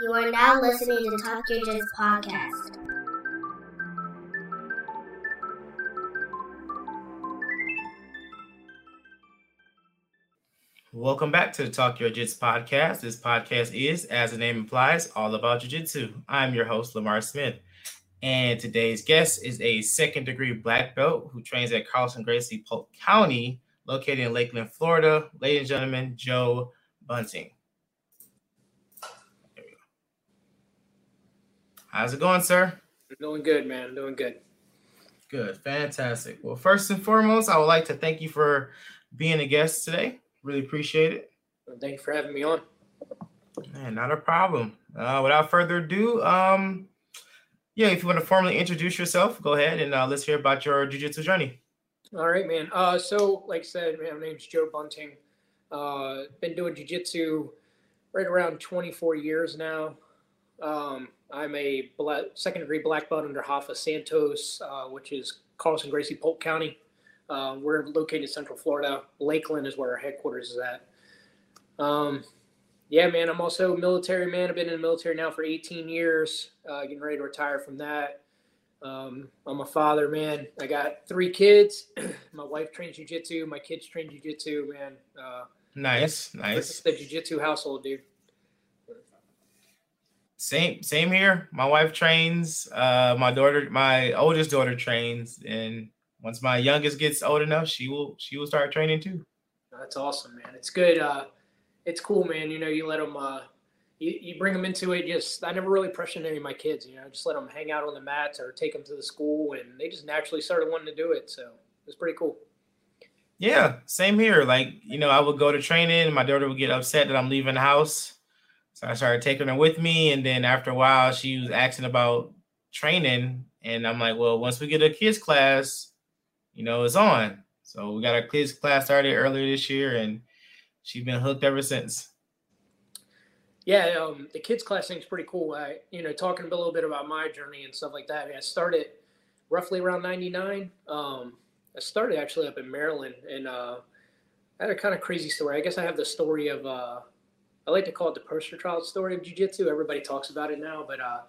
You are now listening to Talk Yo Jits podcast. Welcome back to the Talk Yo Jits podcast. This podcast is, as the name implies, all about jiu-jitsu. I'm your host, Lamar Smith. And today's guest is a second degree black belt who trains at Carlson Gracie Polk County, located in Lakeland, Florida. Ladies and gentlemen, Joe Bunting. There we go. How's it going, sir? Doing good, man. Doing good. Good, fantastic. Well, first and foremost, I would like to thank you for being a guest today. Really appreciate it. Well, Thank you for having me on. Man, not a problem. Uh, without further ado, um, yeah, if you want to formally introduce yourself, go ahead and uh, let's hear about your jiu-jitsu journey. All right, man. Uh, so, like I said, man, my name's Joe Bunting. Uh, been doing jujitsu right around 24 years now. Um, I'm a black, second degree black belt under Hoffa Santos, uh, which is Carlson Gracie Polk County. Uh, we're located in Central Florida. Lakeland is where our headquarters is at. Um, yeah, man. I'm also a military man. I've been in the military now for 18 years. Uh, getting ready to retire from that. Um, I'm a father, man. I got three kids. my wife trains jujitsu. My kids train jujitsu, man. Uh, Nice, nice. the jujitsu household, dude. Same, same here. My wife trains. Uh, my daughter, my oldest daughter trains, and once my youngest gets old enough, she will, she will start training too. That's awesome, man. It's good. Uh, it's cool, man. You know, you let them, uh, you, you bring them into it. Just, I never really pressured any of my kids, you know, just let them hang out on the mats or take them to the school and they just naturally started wanting to do it. So it's pretty cool. Yeah, same here. Like, you know, I would go to training and my daughter would get upset that I'm leaving the house. So I started taking her with me. And then after a while, she was asking about training. And I'm like, well, once we get a kids class, you know, it's on. So we got our kids class started earlier this year and she's been hooked ever since. Yeah, um, the kids class thing's pretty cool. I, you know, talking a little bit about my journey and stuff like that. I started roughly around '99. Um, I started actually up in Maryland, and uh, I had a kind of crazy story. I guess I have the story of. Uh, I like to call it the poster child story of jiu-jitsu. Everybody talks about it now, but uh,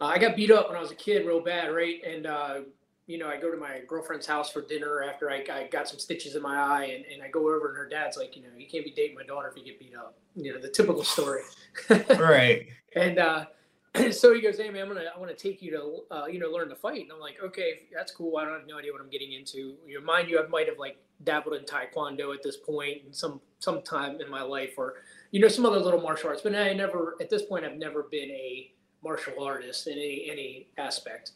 I got beat up when I was a kid real bad, right? And uh, you know, I go to my girlfriend's house for dinner after I, I got some stitches in my eye, and, and I go over, and her dad's like, you know, you can't be dating my daughter if you get beat up. You know, the typical story. Right. And uh, so he goes, "Hey man, I'm gonna I want to take you to uh, you know learn to fight." And I'm like, "Okay, that's cool. I don't have no idea what I'm getting into. You know, mind you, I might have like dabbled in taekwondo at this point some some time in my life, or you know some other little martial arts. But I never at this point I've never been a martial artist in any any aspect.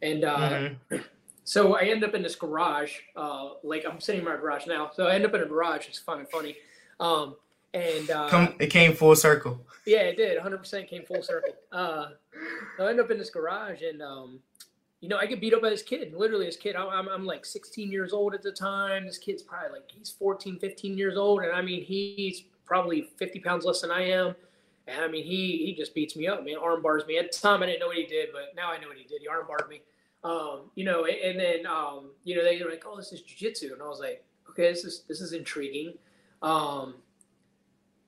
And uh, Mhm. so I end up in this garage. Uh, like I'm sitting in my garage now. So I end up in a garage. It's fun and funny. Um, and uh, Come, it came full circle. yeah, it did. 100% came full circle. Uh, I end up in this garage, and um, you know, I get beat up by this kid. Literally, this kid. I'm, I'm like 16 years old at the time. This kid's probably like he's 14, 15 years old, and I mean, he's probably 50 pounds less than I am. And I mean, he he just beats me up, man. Arm bars me. At the time, I didn't know what he did, but now I know what he did. He arm barred me. Um, you know, and, and then um, you know they were like, "Oh, this is jujitsu," and I was like, "Okay, this is this is intriguing." Um,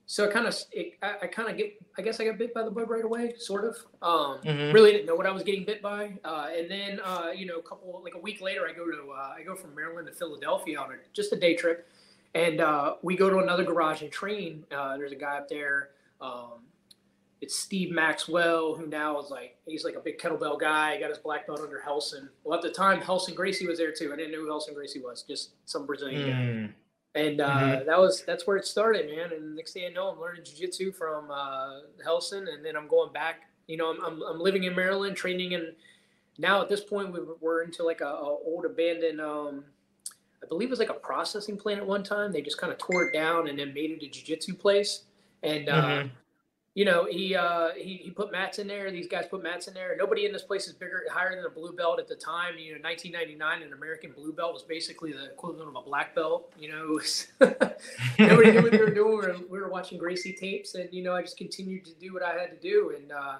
so I kind of, I, I kind of get, I guess I got bit by the bug right away, sort of. Um, Mhm. Really didn't know what I was getting bit by, uh, and then uh, you know, a couple, like a week later, I go to, uh, I go from Maryland to Philadelphia on a, just a day trip, and uh, we go to another garage and train. Uh, there's a guy up there. Um, it's Steve Maxwell, who now is like he's like a big kettlebell guy. Got his black belt under Relson. Well, at the time, Relson Gracie was there too. I didn't know who Relson Gracie was, just some Brazilian guy Mm. and uh, Mhm. that was that's where it started, man. And next thing I know, I'm learning jujitsu from uh, Relson, and then I'm going back. You know, I'm, I'm, I'm living in Maryland, training, and now at this point we, we're into like a, a old abandoned. Um, I believe it was like a processing plant at one time. They just kind of tore it down and then made it a jujitsu place. And uh, Mhm. you know, he, uh, he he put mats in there. These guys put mats in there. Nobody in this place is bigger, higher than a blue belt at the time. You know, 1999, an American blue belt was basically the equivalent of a black belt. You know, nobody knew what they were doing. We were, we were watching Gracie tapes, and you know, I just continued to do what I had to do, and uh,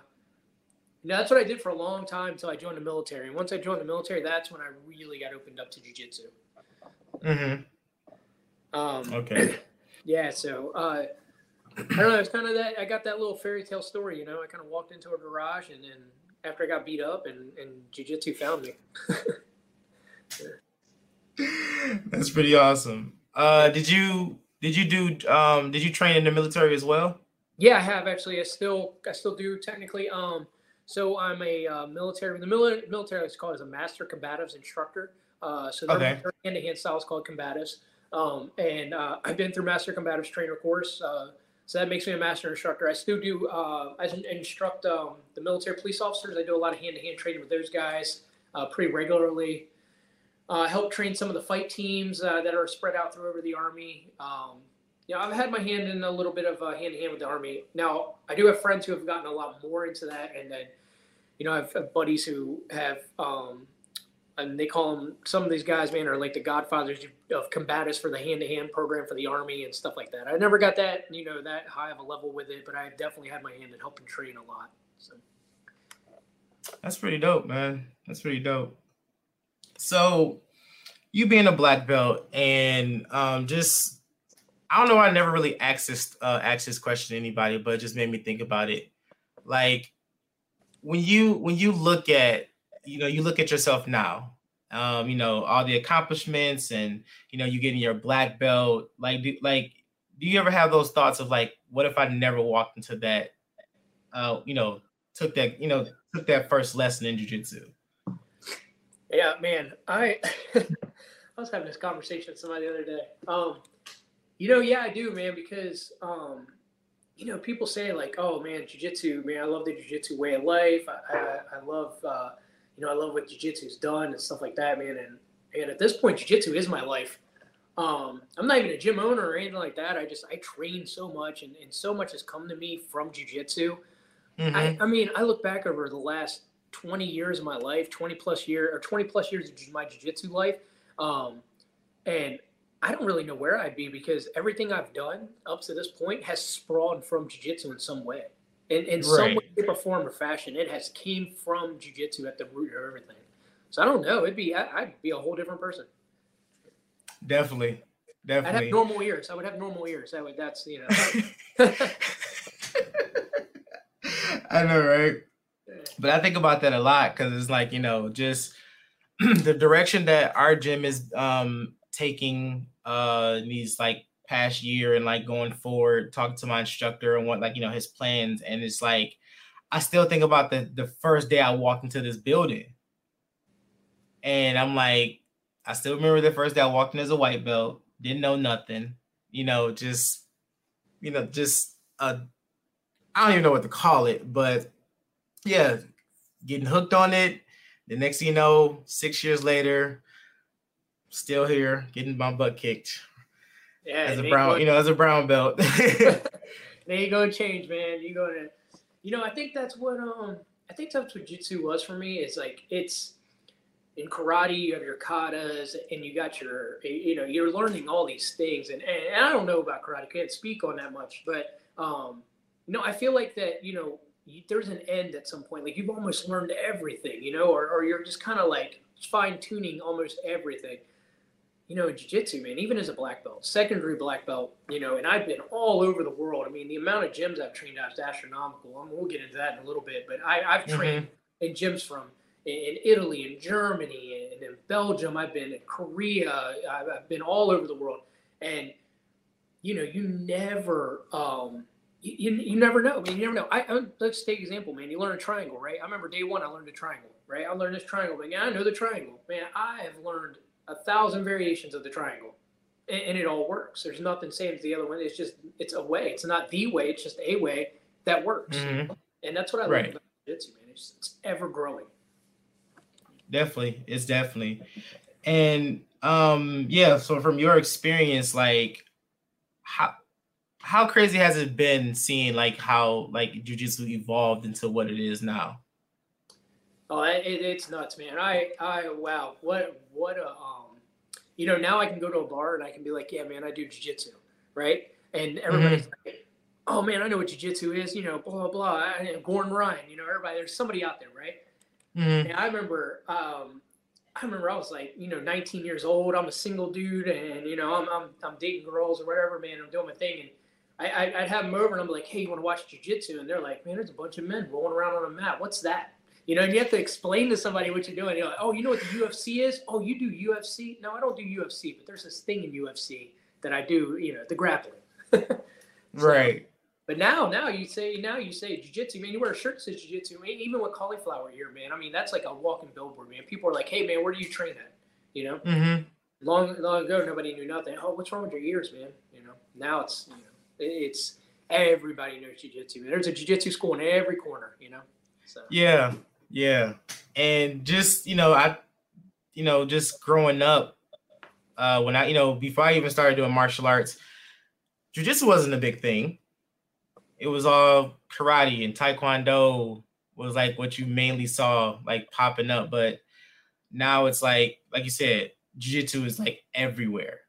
you know, that's what I did for a long time until I joined the military. And once I joined the military, that's when I really got opened up to jujitsu. Mhm. Um, Okay. yeah, so uh, I don't know. It's kind of that. I got that little fairy tale story. You know, I kind of walked into a garage, and then after I got beat up, and and jujitsu found me. That's pretty awesome. Uh, did you did you do um did you train in the military as well? Yeah, I have actually. I still I still do technically. Um, so I'm a uh, military. The military military is called as a master combatives instructor. Uh, so their Okay. hand to hand style is called combatives. Um, and uh, I've been through master combatives trainer course. Uh, so that makes me a master instructor. I still do. Uh, I instruct um, the military police officers. I do a lot of hand to hand training with those guys uh, pretty regularly. Uh, help train some of the fight teams uh, that are spread out through over the army. Um, yeah, I've had my hand in a little bit of hand to hand with the army. Now, I do have friends who have gotten a lot more into that, and then, you know, I have buddies who have, um, and they call them some of these guys, man, are like the godfathers of combatives for the hand to hand program for the army and stuff like that. I never got that, you know, that high of a level with it, but I definitely had my hand in helping train a lot. So. That's pretty dope, man. That's pretty dope. So, you being a black belt and um, just, I don't know, I never really asked this uh, asked this question to anybody, but it just made me think about it. Like when you when you look at you know you look at yourself now, um, you know all the accomplishments and you know you getting your black belt. Like do, like do you ever have those thoughts of like, what if I never walked into that, uh, you know, took that you know took that first lesson in jujitsu? Yeah, man. I I was having this conversation with somebody the other day. Um, you know, yeah, I do, man, because um, you know, people say like, "Oh, man, jujitsu, man, I love the jujitsu way of life. I, I, I love, uh, you know, I love what jujitsu's done and stuff like that, man." And and at this point, jujitsu is my life. Um, I'm not even a gym owner or anything like that. I just I train so much, and, and so much has come to me from jujitsu. Mhm. I, I mean, I look back over the last 20 years of my life, 20 plus year or 20 plus years of my jiu-jitsu life. Um, and I don't really know where I'd be because everything I've done up to this point has sprawled from jiu-jitsu in some way. In, in some way, shape, or form or fashion, it has came from jiu-jitsu at the root of everything. So I don't know. It'd be I, I'd be a whole different person. Definitely, definitely. I'd have normal ears. I would have normal ears. That would that's you know. I know, right? But I think about that a lot because it's like you know, just the direction that our gym is um taking uh these like past year and like going forward. Talking to my instructor and what like you know his plans, and it's like I still think about the the first day I walked into this building, and I'm like, I still remember the first day I walked in as a white belt, didn't know nothing, you know, just you know, just a I don't even know what to call it, but yeah, getting hooked on it. The next thing you know, six years later, still here, getting my butt kicked yeah, as a brown, go- you know, as a brown belt. there you go change man. You gonna, you know i think that's what um i think that's what jitsu was for me is like it's in karate you have your katas and you got your you know you're learning all these things. And, and i don't know about karate I can't speak on that much but um you know i feel like that you know you, there's an end at some point. Like you've almost learned everything you know or, or you're just kind of like fine tuning almost everything you know, in jiu-jitsu, man, even as a black belt, secondary black belt, you know, and I've been all over the world. I mean, the amount of gyms I've trained at is astronomical. Um, we'll get into that in a little bit, but I, I've trained in gyms from in, Italy and Germany and in Belgium. I've been in Korea. I've, I've been all over the world, and you know, you never, um, you, you, you never know. I mean, you never know. I, I let's take example, man. You learn a triangle, right? I remember day one, I learned a triangle, right? I learned this triangle, but yeah, I know the triangle, man. I have learned a thousand variations of the triangle and, and it all works. There's nothing same as the other one. It's just it's a way. It's not the way it's just a way that works. Mhm. and that's what i love Right. about jiu-jitsu man. It's, it's ever growing. Definitely. It's definitely. And um yeah so from your experience like how how crazy has it been seeing like how like jujitsu evolved into what it is now oh it, it- it's nuts man i i wow what what a um you know now i can go to a bar and i can be like yeah man i do jiu-jitsu right and everybody's like oh man i know what jiu-jitsu is you know blah blah blah and gordon ryan you know everybody there's somebody out there right Mhm. And I remember, um, I remember I was like, you know, 19 years old. I'm a single dude, and you know, I'm I'm, I'm dating girls or whatever, man. I'm doing my thing, and I, I I'd have them over and I'm like, hey, you want to watch jujitsu? And they're like, man, there's a bunch of men rolling around on a mat. What's that? You know, and you have to explain to somebody what you're doing. You're like, oh, you know what the UFC is? Oh, you do UFC? No, I don't do UFC, but there's this thing in UFC that I do. You know, the grappling. So- Right. But now, now you say now you say jujitsu, man. You wear a shirt that says jujitsu, man. Even with cauliflower ear, man. I mean, that's like a walking billboard, man. People are like, hey, man, where do you train at? You know, Mm-hmm. long long ago, nobody knew nothing. Oh, what's wrong with your ears, man? You know, now it's you know, it's everybody knows jujitsu. man. There's a jujitsu school in every corner. You know, so Yeah, yeah, and just you know, I, you know, just growing up, uh, when I, you know, before I even started doing martial arts, jujitsu wasn't a big thing. It was all karate and taekwondo was like what you mainly saw like popping up, but now it's like, like you said, jujitsu is like everywhere,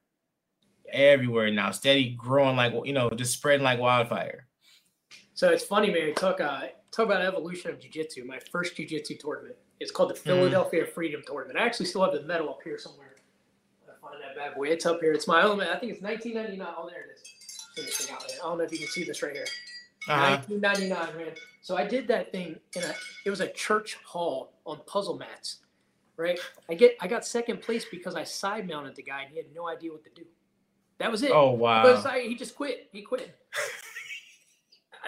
everywhere now, steady growing like you know, just spreading like wildfire. So it's funny, man. Talk uh, talk about evolution of jiu-jitsu. My first jiu-jitsu tournament. It's called the Philadelphia Freedom Tournament. I actually still have the medal up here somewhere. I find that bad boy. It's up here. It's my own. I think it's 1999. Oh, there it is. Check this thing out, man. I don't know if you can see this right here. Uh-huh. 1999, man. So I did that thing in a. It was a church hall on puzzle mats, right? I get. I got second place because I side mounted the guy and he had no idea what to do. That was it. Oh wow! But I, he just quit. He quit.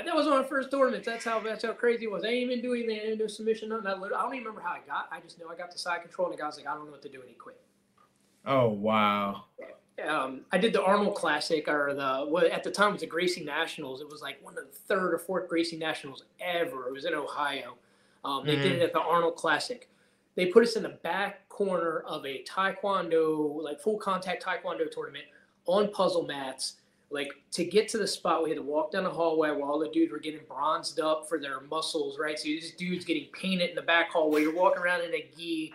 That was one of my first tournaments. That's how that's how crazy it was. I ain't even doing anything. I didn't do submission. Nothing. I, I don't even remember how I got. I just know I got the side control, and the guy was like, "I don't know what to do," and he quit. Oh wow! Um, I did the Arnold Classic, or the what at the time it was the Gracie Nationals. It was like one of the third or fourth Gracie Nationals ever. It was in Ohio. Um, they did it at the Arnold Classic. They put us in the back corner of a Taekwondo, like full contact Taekwondo tournament on puzzle mats. Like to get to the spot, we had to walk down the hallway while all the dudes were getting bronzed up for their muscles, right? So these dudes getting painted in the back hallway. You're walking around in a gi.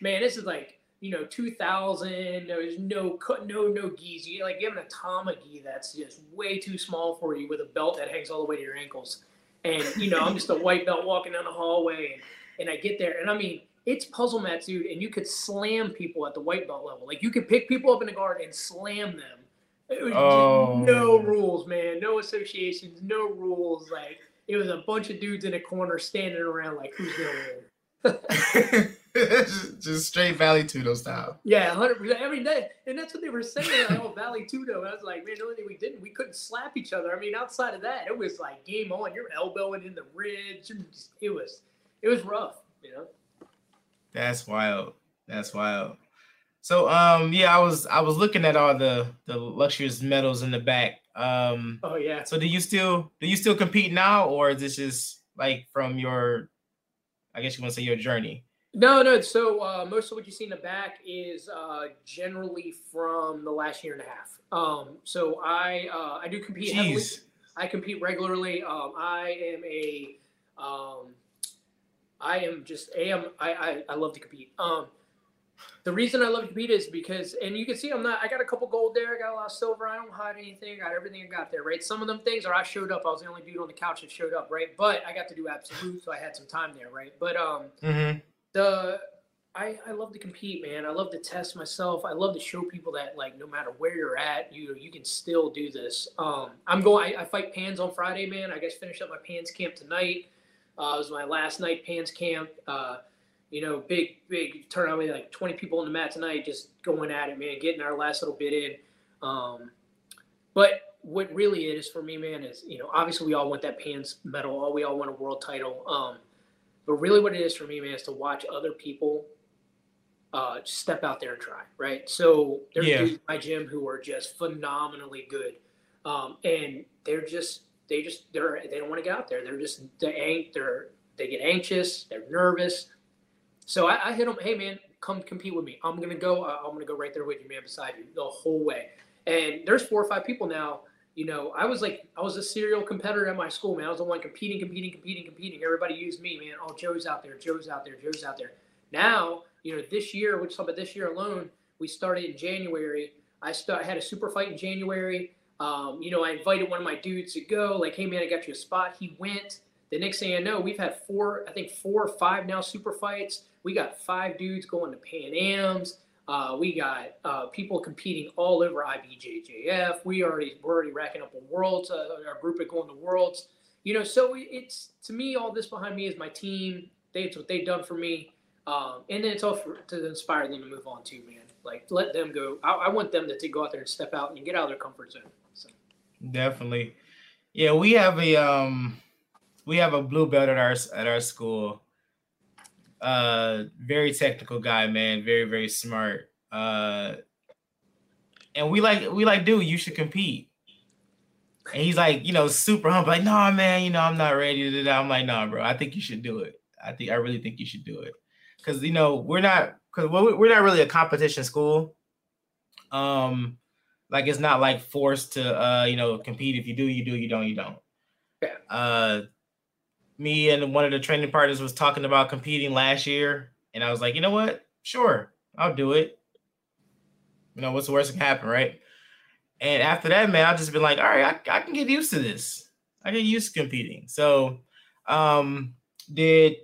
Man, this is like you know 2000. There's no no no gis. You like you have an Atama gi that's just way too small for you with a belt that hangs all the way to your ankles. And you know I'm just a white belt walking down the hallway, and, and I get there, and I mean it's puzzle mats, dude, and you could slam people at the white belt level. Like you could pick people up in the guard and slam them. It was Oh. no rules, man. No associations, no rules. Like it was a bunch of dudes in a corner standing around like who's gonna win. just, just straight Vale Tudo style. Yeah, hundred percent. I mean that, and that's what they were saying. Like, oh, Vale Tudo. I was like, man, the only thing we didn't, we couldn't slap each other. I mean, outside of that, it was like game on. You're elbowing in the ribs. Just- It was, it was rough. You know. That's wild. That's wild. So um yeah, I was I was looking at all the the luxurious medals in the back. Um Oh yeah. so do you still do you still compete now or is this just like from your I guess you want to say your journey? No, no. So uh, most of what you see in the back is uh, generally from the last year and a half. Um, so I uh, I do compete heavily. Jeez. I compete regularly. Um, I am a um, I am just I am I, I, I love to compete. Um, the reason I love to compete is because and you can see I'm not I got a couple gold there, I got a lot of silver, I don't hide anything, I got everything I got there, right? Some of them things are I showed up, I was the only dude on the couch that showed up, right? But I got to do absolute, so I had some time there, right? But um Mm-hmm. the I, I love to compete, man. I love to test myself. I love to show people that like no matter where you're at, you you can still do this. Um, I'm going. I, I fight Pans on Friday, man. I guess finish up my Pans camp tonight. Uh, it was my last night Pans camp. Uh, you know, big big turnout. We like 20 people on the mat tonight, just going at it, man. Getting our last little bit in. Um, but what really it is for me, man, is you know obviously we all want that Pans medal. All we all want a world title. Um, but really, what it is for me, man, is to watch other people uh, step out there and try. Right. So there's Yeah. dudes in my gym who are just phenomenally good, um, and they're just they just they're they don't want to get out there. They're just they ain't they're they get anxious. They're nervous. So I, I hit him, Hey, man, come compete with me. I'm gonna go. Uh, I'm gonna go right there with you, man, beside you the whole way. And there's four or five people now. You know, I was like, I was a serial competitor at my school, man. I was the one competing, competing, competing, competing. Everybody used me, man. Oh, Joe's out there, Joe's out there, Joe's out there. Now, you know, this year, which about this year alone, we started in January. I had a super fight in January. Um, you know, I invited one of my dudes to go. Like, hey, man, I got you a spot. He went. The next thing I know, we've had four, I think four or five now super fights. We got five dudes going to Pan Am's. Uh, we got uh, people competing all over IBJJF. We already we're already racking up on worlds. Uh, our group are going to worlds. You know, so it's to me all this behind me is my team. They, it's what they've done for me, um, and then it's all for, to inspire them to move on too, man. Like let them go. I, I want them to, to go out there and step out and get out of their comfort zone. So. Definitely, yeah. We have a um, we have a blue belt at our at our school uh very technical guy man. Very very smart. Uh and we like we like dude you should compete. And he's like you know super humble like nah man you know i'm not ready to do that i'm like nah bro i think you should do it. I think i really think you should do it. Because you know we're not because we're not really a competition school. Um like it's not like forced to uh you know compete. If you do you do you don't you don't. Yeah. uh me and one of the training partners was talking about competing last year, and I was like, you know what? Sure, I'll do it. You know, what's the worst that can happen, right? And after that, man, I've just been like, all right, I, I can get used to this. I get used to competing. So, um, did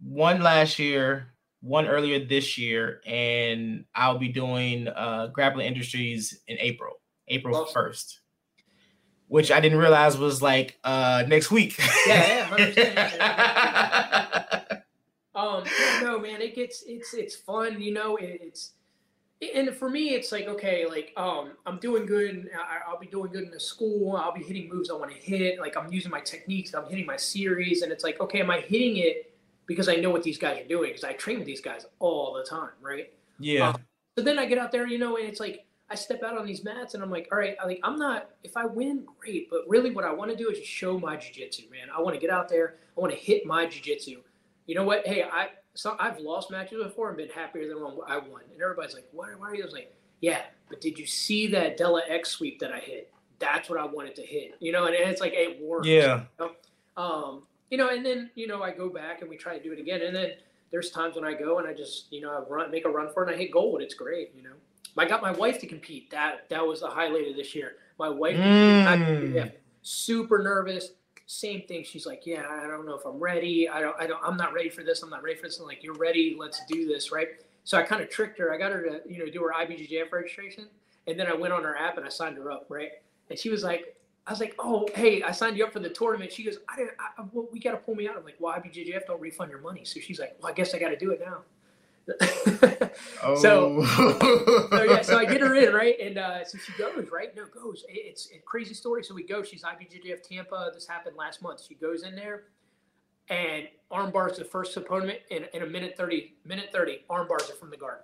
one last year, one earlier this year, and I'll be doing uh Grappling Industries in April, April first which I didn't realize was like uh next week. Yeah, yeah. um, no, man, it gets it's it's fun, you know. It, it's and for me, it's like okay, like um, I'm doing good. I, will be doing good in the school. I'll be hitting moves I want to hit. Like I'm using my techniques. I'm hitting my series, and it's like okay, am I hitting it because I know what these guys are doing? Because I train with these guys all the time, right? Yeah. Um, so then I get out there, you know, and it's like I step out on these mats and I'm like, all right, I like I'm not if I win, great, but really what I want to do is just show my jiu-jitsu, man. I want to get out there, I want to hit my jiu-jitsu. You know what? Hey, I so I've lost matches before and been happier than when I won. And everybody's like, why, why are you? I was like, yeah, but did you see that De La X sweep that I hit? That's what I wanted to hit. You know, and it's like it works. Yeah. You know? Um, you know, and then, you know, I go back and we try to do it again. And then there's times when I go and I just, you know, I run make a run for it and I hit gold. It's great, you know. I got my wife to compete. That that was the highlight of this year. My wife, mm. super nervous. Same thing. She's like, "Yeah, I don't know if I'm ready. I don't. I don't. I'm not ready for this. I'm not ready for this." I'm like, "You're ready. Let's do this." Right. So I kind of tricked her. I got her to you know do her IBJJF registration, and then I went on her app and I signed her up. Right. And she was like, I was like, "Oh, hey, I signed you up for the tournament." She goes, "I didn't. I, well, we got to pull me out." I'm like, "Well, IBJJF don't refund your money." So she's like, "Well, I guess I got to do it now." Oh. so, so yeah, so I get her in right, and uh, so she goes right. No, goes. It's a crazy story. So we go. She's IBJJF Tampa. This happened last month. She goes in there, and arm bars the first opponent in, in a minute thirty. Minute thirty. Arm bars it from the guard.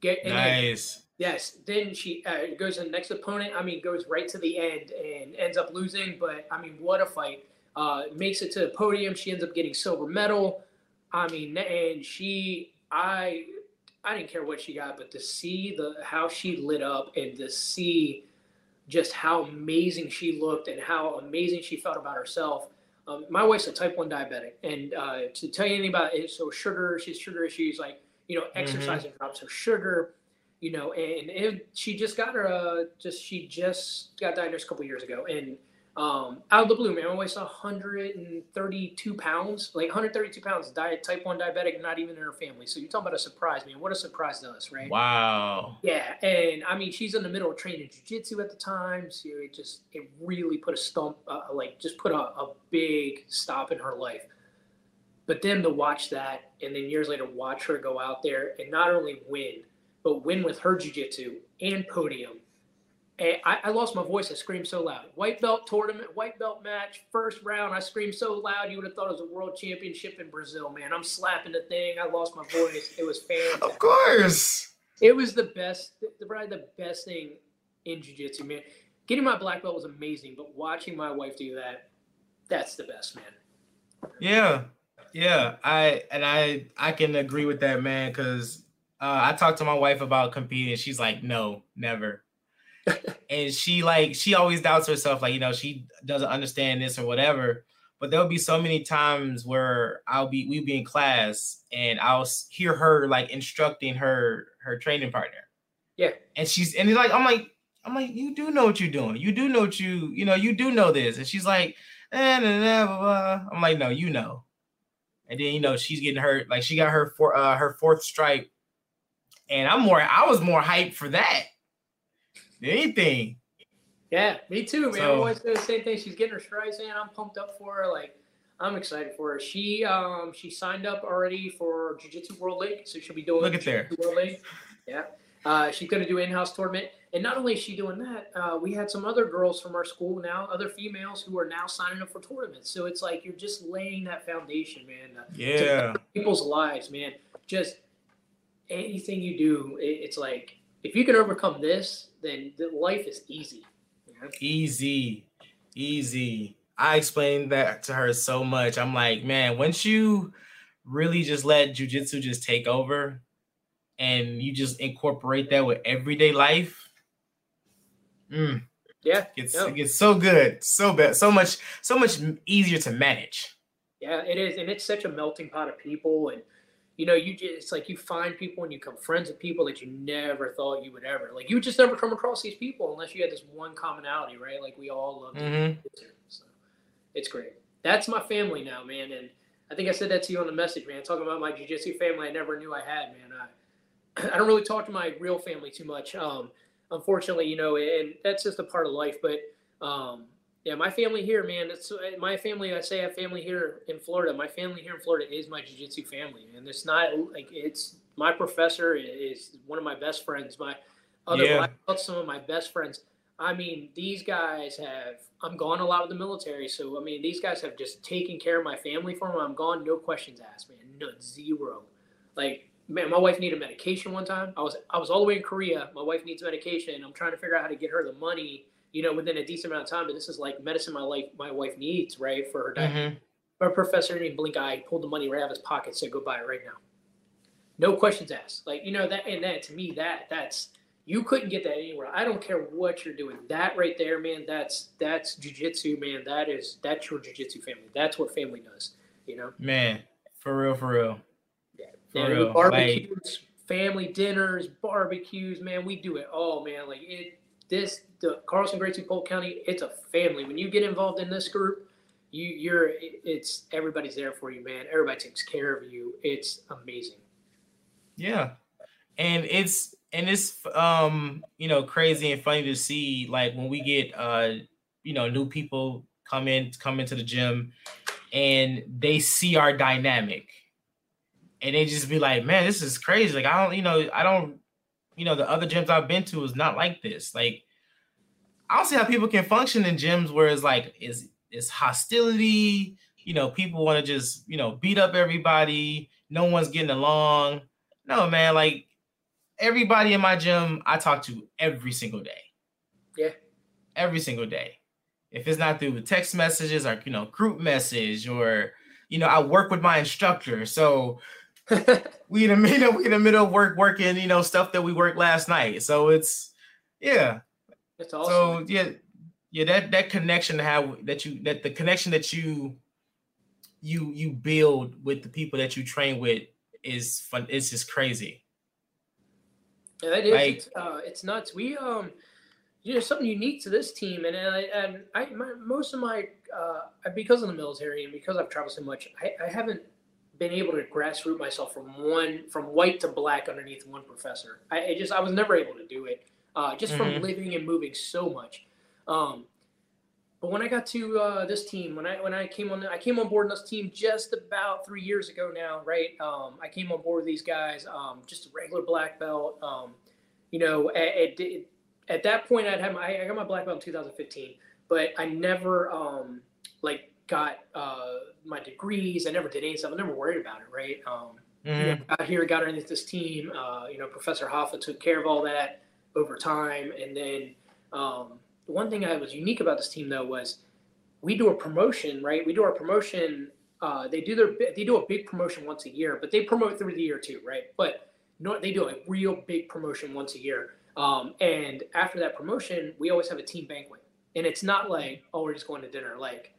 Get nice. Then, yes. Then she uh, goes in the next opponent. I mean, goes right to the end and ends up losing. But I mean, what a fight! Uh, makes it to the podium. She ends up getting silver medal. I mean, and she I I didn't care what she got, but to see the how she lit up and to see just how amazing she looked and how amazing she felt about herself. Um, my wife's a type one diabetic, and uh, to tell you anything about it, so sugar, she's sugar issues, like you know, exercising mm-hmm. drops her sugar, you know, and, and she just got her, uh, just she just got diagnosed a couple years ago, and um, out of the blue, man, I weighs 132 pounds, like 132 pounds, diet type one diabetic, not even in her family. So you're talking about a surprise, man. What a surprise to us, right? Wow. Yeah, and I mean, she's in the middle of training jujitsu at the time, so it just it really put a stump, uh, like just put a, a big stop in her life. But then to watch that, and then years later, watch her go out there and not only win, but win with her jujitsu and podium I, I, lost my voice. I screamed so loud. White belt tournament, white belt match, first round. I screamed so loud you would have thought it was a world championship in Brazil, man. I'm slapping the thing. I lost my voice. It was fantastic. Of course. It was the best, the, probably the best thing in jiu-jitsu, man. Getting my black belt was amazing, but watching my wife do that, that's the best, man. Yeah. Yeah. I and I I can agree with that, man, because uh, I talked to my wife about competing. She's like, no, never and she like she always doubts herself, like you know she doesn't understand this or whatever. But there'll be so many times where I'll be we'll be in class and I'll hear her like instructing her her training partner. Yeah, and she's and he's like I'm like I'm like you do know what you're doing. You do know what you you know you do know this, and she's like, eh, nah, nah, blah, blah. I'm like no, you know. And then you know she's getting hurt. Like she got her for uh, her fourth stripe and I'm more. I was more hyped for that anything. Yeah, me too, man. So- I always say the same thing. She's getting her strides in. I'm pumped up for her. Like, I'm excited for her. She um she signed up already for Jiu Jitsu World League, so she'll be doing Look at there. World League. Yeah. Uh, she's going to do in-house tournament, and not only is she doing that, uh, we had some other girls from our school now, other females who are now signing up for tournaments. So it's like you're just laying that foundation, man. Uh, Yeah, people's lives, man. Just anything you do, it, it's like if you can overcome this, then the life is easy. you know? easy, easy. I explained that to her so much. I'm like, man, once you really just let jujitsu just take over, and you just incorporate that with everyday life, mm, Yeah, it's Yeah. it gets so good, so bad, so much, so much easier to manage. yeah, it is, and it's such a melting pot of people, and you know, you just it's like you find people and you become friends with people that you never thought you would ever like. You would just never come across these people unless you had this one commonality, right? Like we all love. Mhm. So it's great. That's my family now, man, and I think I said that to you on the message, man. Talking about my jiu-jitsu family, I never knew I had, man. I I don't really talk to my real family too much. Um, unfortunately, you know, and that's just a part of life. But um, yeah, my family here, man. It's uh, my family. I say I have family here in Florida. My family here in Florida is my jiu-jitsu family, and it's not like it's my professor is one of my best friends. My other Yeah. some of my best friends. I mean, these guys have. I'm gone a lot with the military, so I mean, these guys have just taken care of my family for me. I'm gone, no questions asked, man. No zero. Like, man, my wife needed medication one time. I was I was all the way in Korea. My wife needs medication. I'm trying to figure out how to get her the money, you know, within a decent amount of time. But this is like medicine my life my wife needs, right, for her diet. Mhm. Our professor didn't blink eye, pulled the money right out of his pocket, said, "Go buy it right now." No questions asked. Like you know that, and that to me, that that's you couldn't get that anywhere. I don't care what you're doing. That right there, man. That's that's jujitsu, man. That is that's your jujitsu family. That's what family does. You know. Man, for real, for real. Yeah. For real. Like, barbecues, family dinners, barbecues, man, we do it all, man. Like it, this, the Carlson Two Polk County, it's a family. When you get involved in this group, you, you're, it's everybody's there for you, man. Everybody takes care of you. It's amazing. Yeah. And it's and it's um, you know, crazy and funny to see like when we get uh, you know, new people come in come into the gym and they see our dynamic and they just be like, man, this is crazy. Like I don't, you know, I don't, you know, the other gyms I've been to is not like this. Like I don't see how people can function in gyms where it's like is it's hostility, you know, people want to just, you know, beat up everybody, no one's getting along. No, man, like everybody in my gym I talk to every single day. Yeah. Every single day. If it's not through text messages or you know, group message or you know, I work with my instructor. So we in the middle, we in the middle of work working, you know, stuff that we worked last night. So it's yeah. It's awesome. So yeah, yeah, that that connection have that you that the connection that you you you build with the people that you train with is fun. It's just crazy. Yeah, it is. Like- it's, uh, it's nuts. We um, you know, something unique to this team, and I and I my, most of my uh, because of the military and because I've traveled so much, I, I haven't been able to grassroot myself from one from white to black underneath one professor. I, I just I was never able to do it, uh, just from Mhm. living and moving so much. Um, but when I got to uh, this team, when I when I came on, I came on board in this team just about three years ago now, right? Um, I came on board with these guys, um, just a regular black belt. Um, you know, at, at, at that point, I'd have my, I got my black belt in 2015, but I never um, got uh, my degrees. I never did any stuff. I never worried about it, right? Um, you know, got here, got underneath this team. Uh, you know, Professor Hoffa took care of all that over time, and then um, the one thing that was unique about this team though was we do a promotion, right? We do our promotion. Uh, they do their they do a big promotion once a year, but they promote through the year too, right? But no, they do a real big promotion once a year. Um, and after that promotion, we always have a team banquet, and it's not like oh we're just going to dinner. Like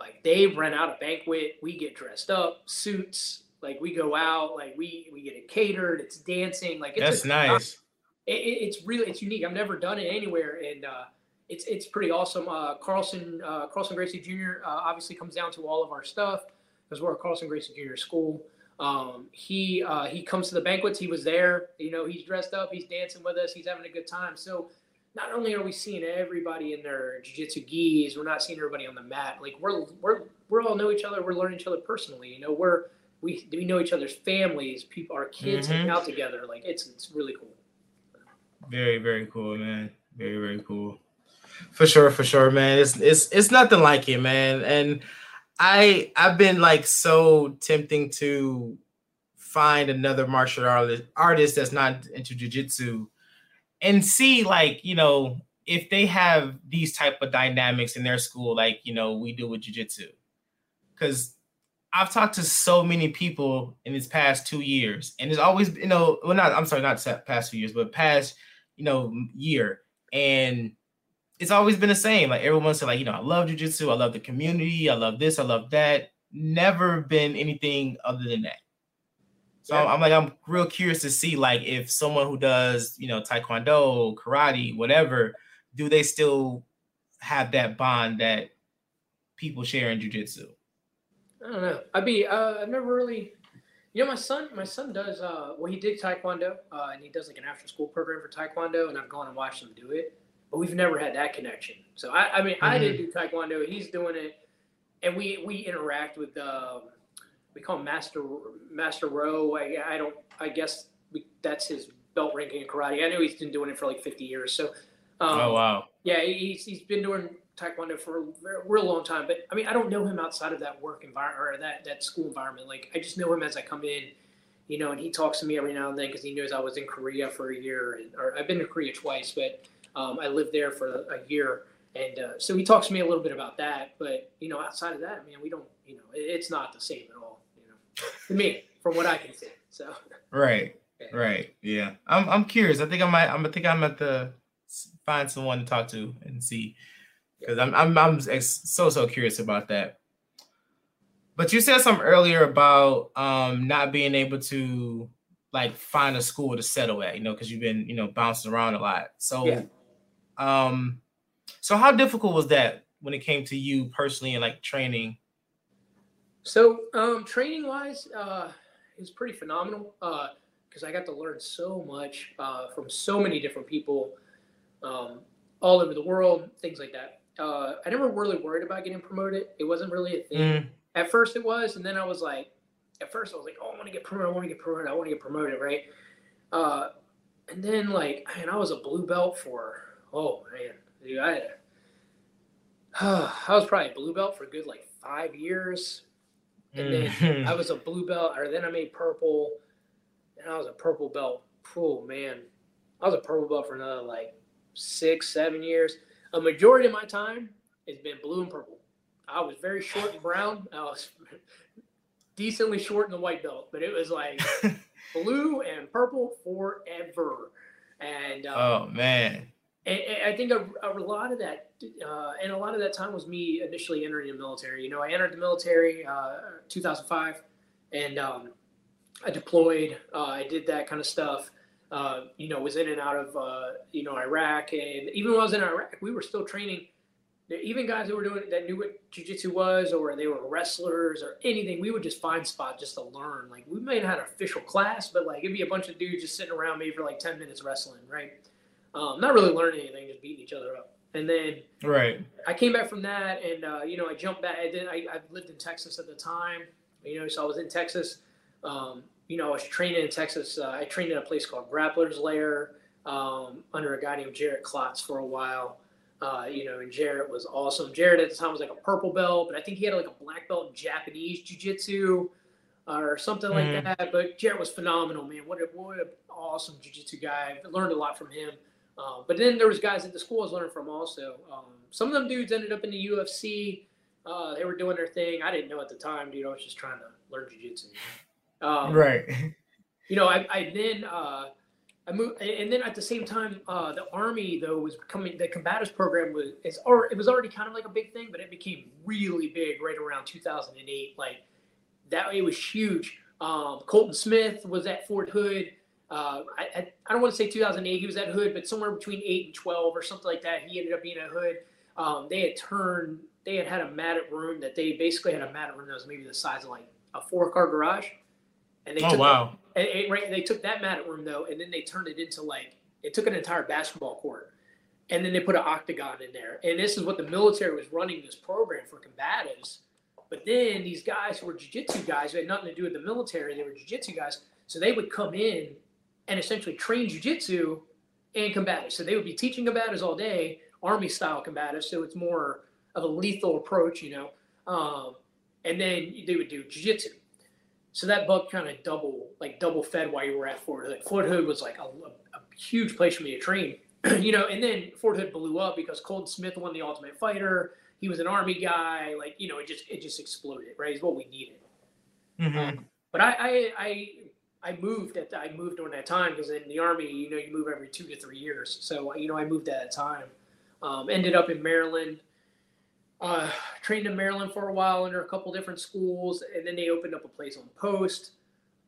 like they rent out a banquet, we get dressed up, suits, like we go out, like we we get it catered, it's dancing, like it's That's a- nice. it, it- it's really it's unique. I've never done it anywhere, and uh, it's it's pretty awesome. Uh, Carlson uh, Carlson Gracie Jr. Uh, obviously comes down to all of our stuff because we're a Carlson Gracie Jr. school. Um, he uh, he comes to the banquets. He was there. You know, he's dressed up. He's dancing with us. He's having a good time. So not only are we seeing everybody in their jiu-jitsu gis, we're not seeing everybody on the mat. Like we're we're we're all know each other. We're learning each other personally. You know, we're we we know each other's families. People, our kids Mhm. hang out together. Like it's it's really cool. Very, very cool, man. Very, very cool. For sure, for sure, man. It's it's it's nothing like it, man. And I I've been like so tempting to find another martial artist artist that's not into jujitsu and see like, you know, if they have these type of dynamics in their school, like you know, we do with jujitsu. Cause I've talked to so many people in this past two years, and it's always, you know, well, not I'm sorry, not past two years, but past you know, year. And it's always been the same. Like everyone said, like, you know, I love jujitsu, I love the community, I love this, I love that. Never been anything other than that. So Yeah. I'm like, I'm real curious to see like if someone who does, you know, taekwondo, karate, whatever, do they still have that bond that people share in jujitsu? I don't know. I'd be. Uh, I've never really. You know, my son. My son does. Uh, well, he did taekwondo, uh, and he does like an after-school program for taekwondo, and I've gone and watched him do it. But we've never had that connection. So I. I mean, I did do taekwondo. He's doing it, and we we interact with. Um, we call him Master Master Row. I, I don't. I guess we, that's his belt ranking in karate. I know he's been doing it for like 50 years. So. Um, oh wow. yeah, he- he's, he's been doing taekwondo for a very, real long time. But I mean, I don't know him outside of that work environment or that that school environment. Like I just know him as I come in, you know, and he talks to me every now and then because he knows I was in Korea for a year, and, or I've been to Korea twice, but um, I lived there for a year, and uh, so he talks to me a little bit about that. But you know, outside of that, man, we don't, you know, it, it's not the same at all. To me, from what I can see. So Right. Yeah. Right. Yeah. I'm I'm curious. I think I might I'm I think I'm at the find someone to talk to and see because I'm I'm I'm ex- so so curious about that. But you said something earlier about um not being able to like find a school to settle at, you know, because you've been, you know, bouncing around a lot. So Yeah. um so how difficult was that when it came to you personally and like training? So, um, training wise, uh, it was pretty phenomenal because I got to learn so much uh, from so many different people um, all over the world, things like that. Uh, I never really worried about getting promoted. It wasn't really a thing. Mm, At first, it was, and then I was like, at first, I was like, oh, I want to get promoted. I want to get promoted. I want to get promoted, right? Uh, and then, like, man, I was a blue belt for, oh, man, dude, I, I was probably a blue belt for a good, like, five years. And then mhm. I was a blue belt, or then I made purple, and I was a purple belt. Oh man, I was a purple belt for another like six, seven years. A majority of my time has been blue and purple. I was very short and brown. I was decently short in the white belt, but it was like blue and purple forever. And uh, oh man. And, and I think a, a lot of that, uh, and a lot of that time was me initially entering the military. You know, I entered the military uh, 2005, and um, I deployed. Uh, I did that kind of stuff. Uh, you know, was in and out of uh, you know Iraq, and even when I was in Iraq, we were still training. Even guys that were doing that knew what jujitsu was, or they were wrestlers, or anything. We would just find spots just to learn. Like we may not have an official class, but like it'd be a bunch of dudes just sitting around maybe for like ten minutes wrestling, right? Um, not really learning anything, just beating each other up. And then Right. I came back from that, and uh, you know, I jumped back. I did. I, I lived in Texas at the time, you know, so I was in Texas. Um, you know, I was training in Texas. Uh, I trained in a place called Grappler's Lair um, under a guy named Jarrett Klotz for a while. Uh, you know, and Jarrett was awesome. Jarrett at the time was like a purple belt, but I think he had like a black belt in Japanese jiu-jitsu or something like Mhm. that. But Jarrett was phenomenal, man. What a what an awesome jiu-jitsu guy. I learned a lot from him. Uh, but then there was guys at the school I was learning from also. Um, some of them dudes ended up in the UFC. Uh, they were doing their thing. I didn't know at the time, dude. I was just trying to learn jiu-jitsu. Um, right. you know, I, I then uh, I moved, and then at the same time, uh, the army though was coming. the combatives program was it's or it was already kind of like a big thing, but it became really big right around 2008. Like that, it was huge. Um, Colton Smith was at Fort Hood. Uh, I, I, don't want to say 2008 he was at Hood, but somewhere between eight and 12 or something like that. He ended up being at Hood. Um, they had turned, they had had a matted room that they basically had a matted room that was maybe the size of like a four car garage And they Oh took wow. and, and, right, they took that mat room though, and then they turned it into like it took an entire basketball court, and then they put an octagon in there. And this is what the military was running this program for combatives. But then these guys who were jiu-jitsu guys who had nothing to do with the military, they were jiu-jitsu guys, so they would come in and essentially train jiu-jitsu and combatives. So they would be teaching combatives all day, army style combatives. So it's more of a lethal approach, you know. Um, and then they would do jiu-jitsu. So that bug kind of double, like double fed while you were at Fort Hood. Fort Hood was like a, a, a huge place for me to train, you know. And then Fort Hood blew up because Colton Smith won the Ultimate Fighter. He was an Army guy, like you know, it just it just exploded, right? It's what we needed. Mhm. But I I I, I moved at I moved during that time because in the Army, you know, you move every two to three years. So you know, I moved at that time. Um, ended up in Maryland. Uh, trained in Maryland for a while under a couple different schools, and then they opened up a place on post.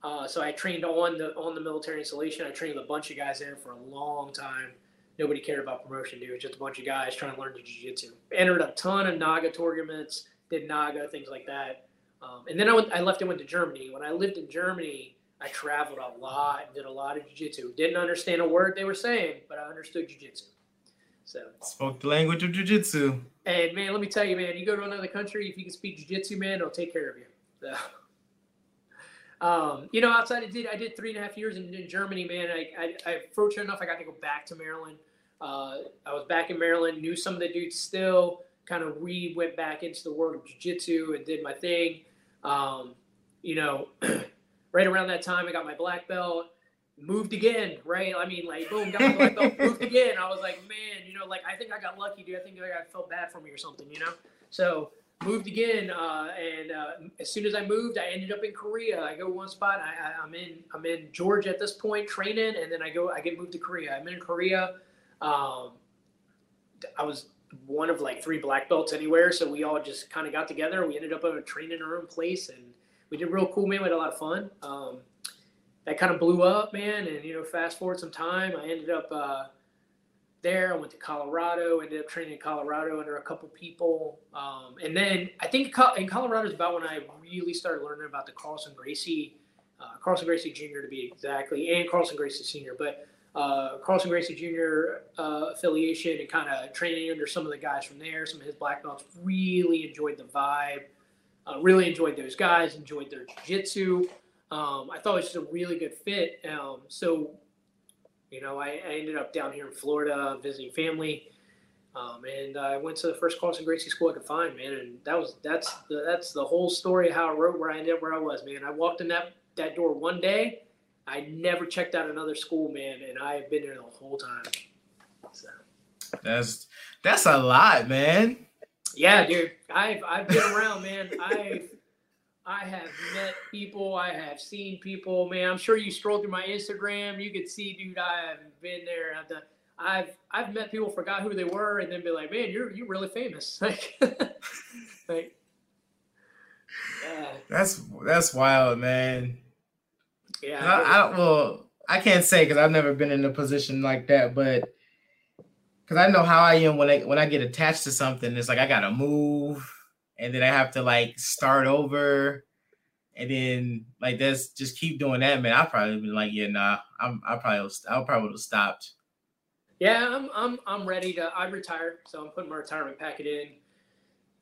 Uh, so I trained on the on the military installation. I trained with a bunch of guys there for a long time. Nobody cared about promotion, dude. Just a bunch of guys trying to learn jiu-jitsu. Entered a ton of NAGA tournaments, did NAGA things like that. Um, and then I, went, I left and went to Germany. When I lived in Germany, I traveled a lot and did a lot of jiu-jitsu. Didn't understand a word they were saying, but I understood jiu-jitsu. So Spoke the language of jujitsu. and man, let me tell you, man, you go to another country, if you can speak jiu-jitsu, man, they'll take care of you. So, um, you know, outside I did I did three and a half years in, in Germany, man. I, I, I fortunate enough I got to go back to Maryland. Uh, I was back in Maryland, knew some of the dudes still, kind of re went back into the world of jiu-jitsu and did my thing. Um, you know, right around that time I got my black belt moved again, right? I mean, like, boom, got my black belt, moved again. I was like, man, you know, like, I think I got lucky, dude. I think I felt bad for me or something, you know? So moved again, uh, and uh, as soon as I moved, I ended up in Korea. I go one spot. I, I'm in I'm in Georgia at this point training, and then I go I get moved to Korea. I'm in Korea. Um, I was one of like three black belts anywhere, so we all just kind of got together. We ended up in a training in our own place, and we did real cool, man. We had a lot of fun. Um, that kind of blew up, man. And you know, fast forward some time, I ended up uh, there. I went to Colorado. Ended up training in Colorado under a couple people, um, and then I think in Colorado is about when I really started learning about the Carlson Gracie, uh, Carlson Gracie Jr. to be exactly, and Carlson Gracie Sr. But uh, Carlson Gracie Jr. Uh, affiliation and kind of training under some of the guys from there, some of his black belts. Really enjoyed the vibe. Uh, really enjoyed those guys. Enjoyed their jiu-jitsu. Um, I thought it was just a really good fit. Um, so, you know, I, I, ended up down here in Florida visiting family, um, and I went to the first Carlson Gracie school I could find, man. And that was that's the, that's the whole story of how I wrote where I ended up where I was, man. I walked in that that door one day. I never checked out another school, man, and I have been there the whole time. So. That's that's a lot, man. Yeah, dude. I've I've been around, man. I've I have met people. I have seen people, man. I'm sure you scroll through my Instagram, you could see, dude. I have been there. I've done. I've I've met people, forgot who they were, and then be like, man, you're you're really famous. Like, like yeah. That's that's wild, man. Yeah. I, I well, I can't say because I've never been in a position like that, but because I know how I am when I when I get attached to something, it's like I gotta move, and then I have to like start over, and then like that's just keep doing that, man. I'll probably been like, yeah, nah, I'm I probably I'll probably have stopped. Yeah, I'm I'm I'm ready to. I retired, so I'm putting my retirement packet in,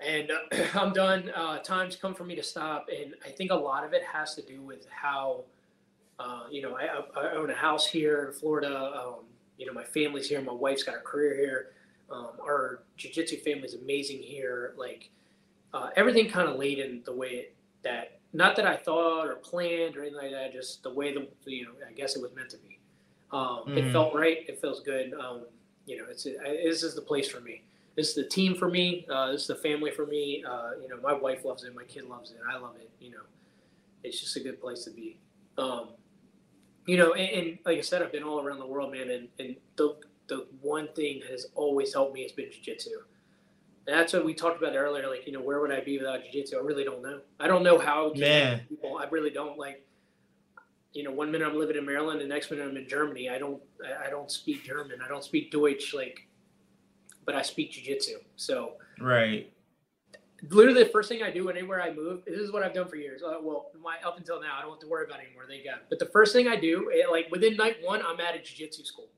and uh, I'm done. Uh, time's come for me to stop, and I think a lot of it has to do with how, uh, you know, I, I, own a house here in Florida. Um, you know, my family's here. My wife's got a career here. Um, our jiu-jitsu family's amazing here. Like uh, everything kind of laid in the way that, not that I thought or planned or anything like that. Just the way the you know, I guess it was meant to be. Um, mm. It felt right. It feels good. Um, you know, it's this is the place for me. This is the team for me. Uh, this is the family for me. Uh, you know, my wife loves it. My kid loves it. I love it. You know, it's just a good place to be. Um, you know, and, and, like I said, I've been all around the world, man. And, and the the one thing that has always helped me has been jujitsu. And that's what we talked about earlier. Like, you know, where would I be without jiu-jitsu? I really don't know. I don't know how. Man, people. I really don't like you know, one minute I'm living in Maryland, the next minute I'm in Germany. I don't, I don't speak German. I don't speak Deutsch, like, but I speak jujitsu. So, right. Literally the first thing I do anywhere I move. This is what I've done for years. Uh, well, my up until now, I don't have to worry about it anymore. They got. But the first thing I do, it, like within night one, I'm at a jiu-jitsu school,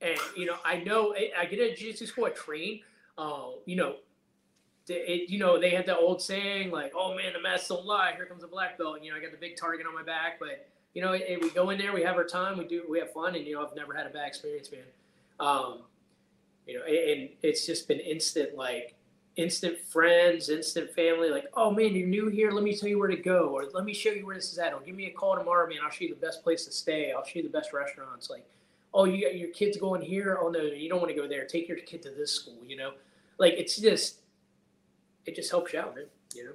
and you know I know I get a jiu-jitsu school. I train. Uh, you know, it, you know they had the old saying like, "Oh man, the masks don't lie." Here comes a black belt. And, you know, I got the big target on my back, but you know, it, we go in there, we have our time, we do, we have fun, and you know, I've never had a bad experience, man. Um, you know, and it's just been instant, like instant friends, instant family. Like, oh man, you're new here. Let me tell you where to go, or let me show you where this is at. Or give me a call tomorrow, man. I'll show you the best place to stay. I'll show you the best restaurants. Like, oh, you got your kids going here. Oh no, you don't want to go there. Take your kid to this school. You know, like it's just, it just helps you out, man. You know.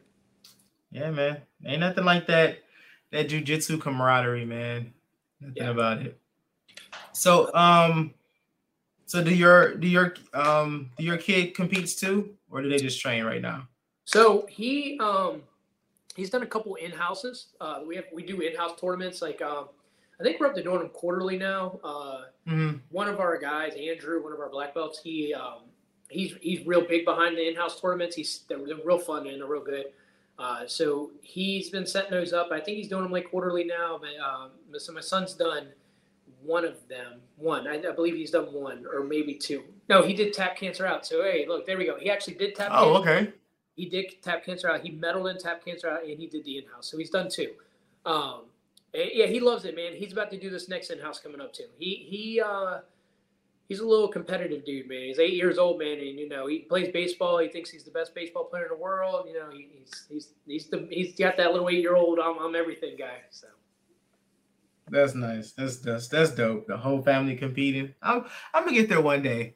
Yeah, man. Ain't nothing like that. That jujitsu camaraderie, man. Nothing yeah. about it. So, um, so do your do your um do your kid competes too, or do they just train right now? So he um he's done a couple in houses. Uh, we have we do in house tournaments. Like um, I think we're up to doing them quarterly now. Uh, mm-hmm. One of our guys, Andrew, one of our black belts, he um, he's he's real big behind the in house tournaments. He's they're, they're, real fun and they're real good. Uh, so he's been setting those up. I think he's doing them like quarterly now. But um, so my son's done one of them. One, I, I, believe he's done one or maybe two. No, he did tap cancer out. So hey, look, there we go. He actually did tap. Oh, cancer. okay. He did tap cancer out. He medaled in tap cancer out, and he did the in-house. So he's done two. Um, yeah, he loves it, man. He's about to do this next in-house coming up too. He he uh, he's a little competitive dude, man. He's eight years old, man, and you know he plays baseball. He thinks he's the best baseball player in the world. You know, he, he's he's he's the he's got that little eight-year-old I'm, I'm everything guy. So. That's nice. That's that's that's dope. The whole family competing. I'm I'm gonna get there one day.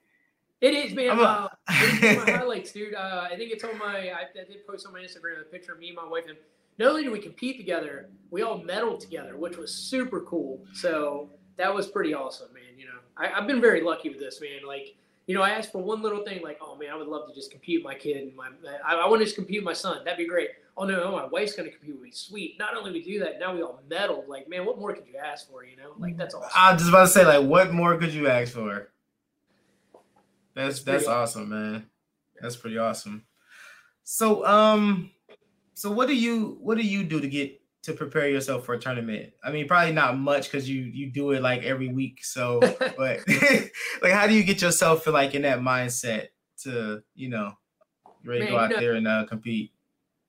It is, man. A- uh, my highlights, dude. Uh, I think it's on my. I, I, did post on my Instagram a picture of me, and my wife, and not only did we compete together, we all medaled together, which was super cool. So that was pretty awesome, man. You know, I, have been very lucky with this, man. Like, you know, I asked for one little thing, like, oh man, I would love to just compete with my kid and my. I, I want to just compete with my son. That'd be great oh no, my wife's gonna compete with me. Sweet. Not only we do that, now we all medal. Like, man, what more could you ask for? You know, like that's awesome. I was just about to say, like, what more could you ask for? That's that's awesome, man. That's pretty awesome. So, um, so what do you what do you do to get to prepare yourself for a tournament? I mean, probably not much because you you do it like every week. So, but like, how do you get yourself for like in that mindset to you know ready man, to go out you know, there and uh, compete?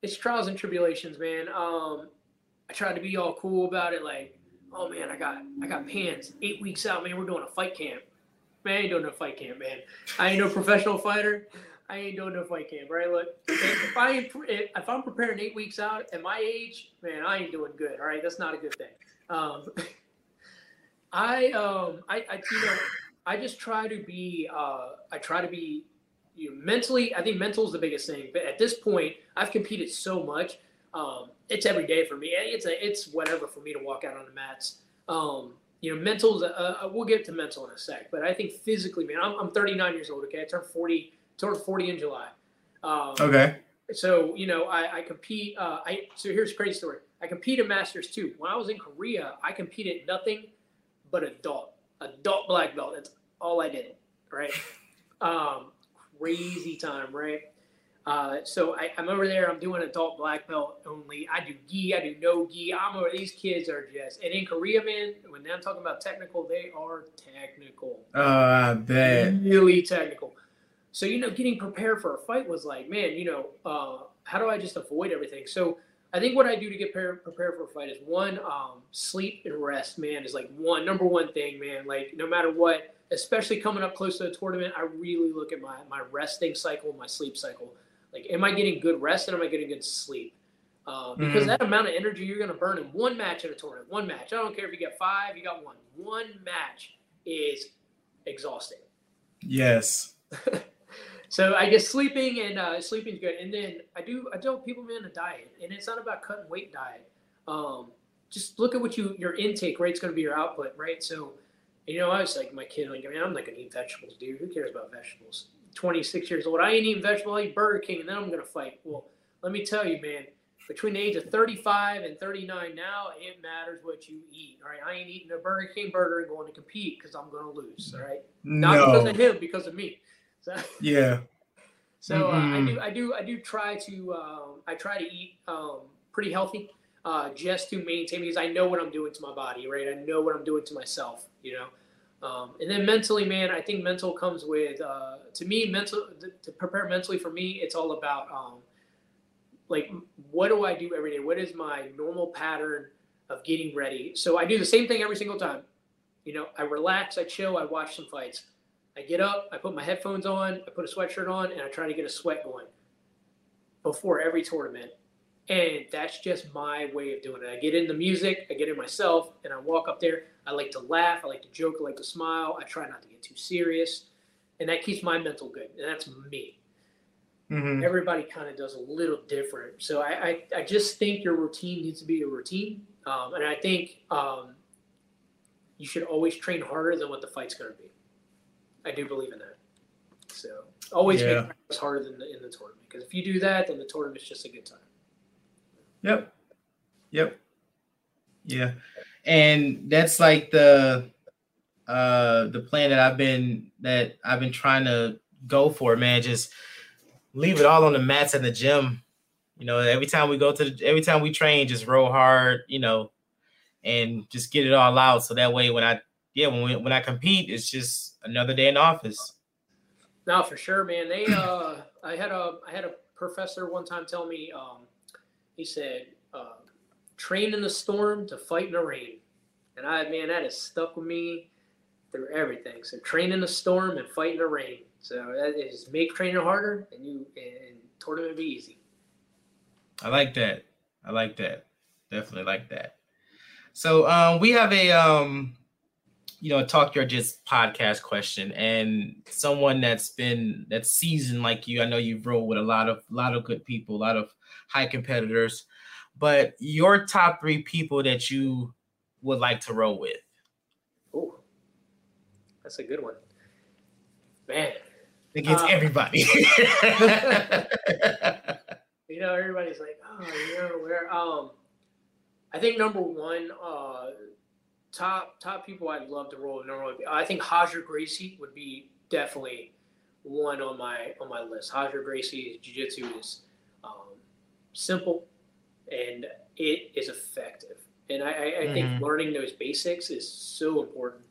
It's trials and tribulations, man. Um, I tried to be all cool about it, like, oh man, I got I got Pans eight weeks out, man. We're doing a fight camp. Man, I ain't doing no fight camp, man. I ain't no professional fighter. I ain't doing no fight camp, right? Look, if I if I'm preparing eight weeks out at my age, man, I ain't doing good. All right, that's not a good thing. Um, I um I, I you know I just try to be uh I try to be you know, mentally, I think mental is the biggest thing. But at this point, I've competed so much. Um, it's every day for me. It's a, it's whatever for me to walk out on the mats. Um, you know, mental. Uh, we'll get to mental in a sec, but I think physically, man, I'm, I'm 39 years old. Okay, I turned 40, turned 40 in July. Um, okay. So you know, I, I compete. Uh, I so here's a crazy story. I compete at Masters too. When I was in Korea, I competed nothing but adult, adult black belt. That's all I did. Right. Um, crazy time, right? Uh, so I, am over there. I'm doing adult black belt only. I do gi. I do no gi. I'm over. These kids are just. And in Korea, man, when I'm talking about technical, they are technical. Oh, I bet. Really technical. So you know, getting prepared for a fight was like, man, you know, uh, how do I just avoid everything? So I think what I do to get prepared, prepared for a fight is one, um, sleep and rest. Man, is like one number one thing, man. Like no matter what especially coming up close to a tournament, I really look at my, my resting cycle, my sleep cycle. Like, am I getting good rest and am I getting good sleep? Uh, because mm-hmm. that amount of energy you're going to burn in one match at a tournament, one match. I don't care if you get five, you got one. One match is exhausting. Yes. so I guess sleeping and uh, sleeping is good. And then I do I tell people, man, a diet, and it's not about cutting weight diet. Um, just look at what you your intake rate's going to be your output, right? So you know, I was like, my kid, like, I mean, I'm not gonna eat vegetables, dude. Who cares about vegetables? 26 years old. I ain't eating vegetables. I eat Burger King, and then I'm gonna fight. Well, let me tell you, man. Between the age of 35 and 39 now, it matters what you eat. All right, I ain't eating a Burger King burger and going to compete because I'm gonna lose. All right, not no. because of him, because of me. So, yeah. So uh, I do, I do, I do try to, um, I try to eat um, pretty healthy, uh, just to maintain because I know what I'm doing to my body, right? I know what I'm doing to myself, you know. Um, and then mentally, man, I think mental comes with, uh, to me, mental to prepare mentally for me, it's all about um, like what do I do every day? What is my normal pattern of getting ready? So I do the same thing every single time. You know, I relax, I chill, I watch some fights. I get up, I put my headphones on, I put a sweatshirt on, and I try to get a sweat going before every tournament. And that's just my way of doing it. I get in the music, I get in myself, and I walk up there. I like to laugh, I like to joke, I like to smile. I try not to get too serious. And that keeps my mental good. And that's me. Mm-hmm. Everybody kind of does a little different. So I, I, I, just think your routine needs to be a routine. Um, and I think um, you should always train harder than what the fight's going to be. I do believe in that. So always yeah. make practice harder than the, in the tournament because if you do that, then the tournament's just a good time. Yep. Yep. Yeah. And that's like the uh the plan that I've been that I've been trying to go for, man. Just leave it all on the mats in the gym. You know, every time we go to the, every time we train, just roll hard, you know, and just get it all out. So that way when I yeah, when we, when I compete, it's just another day in office. No, for sure, man. They uh I had a I had a professor one time tell me um he said, uh, train in the storm to fight in the rain. And I, man, that has stuck with me through everything. So train in the storm and fight in the rain. So that is make training harder and you and tournament be easy. I like that. I like that. Definitely like that. So um, we have a um, you know, Talk Yo Jits podcast question, and someone that's been that's seasoned like you. I know you've rolled with a lot of lot of good people, a lot of high competitors, but your top three people that you would like to roll with. Oh, that's a good one, man. Against um, everybody. you know, everybody's like, oh, you know, where um I think number one, uh top top people I'd love to roll with normally. I think Roger Gracie would be definitely one on my on my list. Roger Gracie's jiu-jitsu is um, simple and it is effective. And I, I, I mm-hmm. think learning those basics is so important.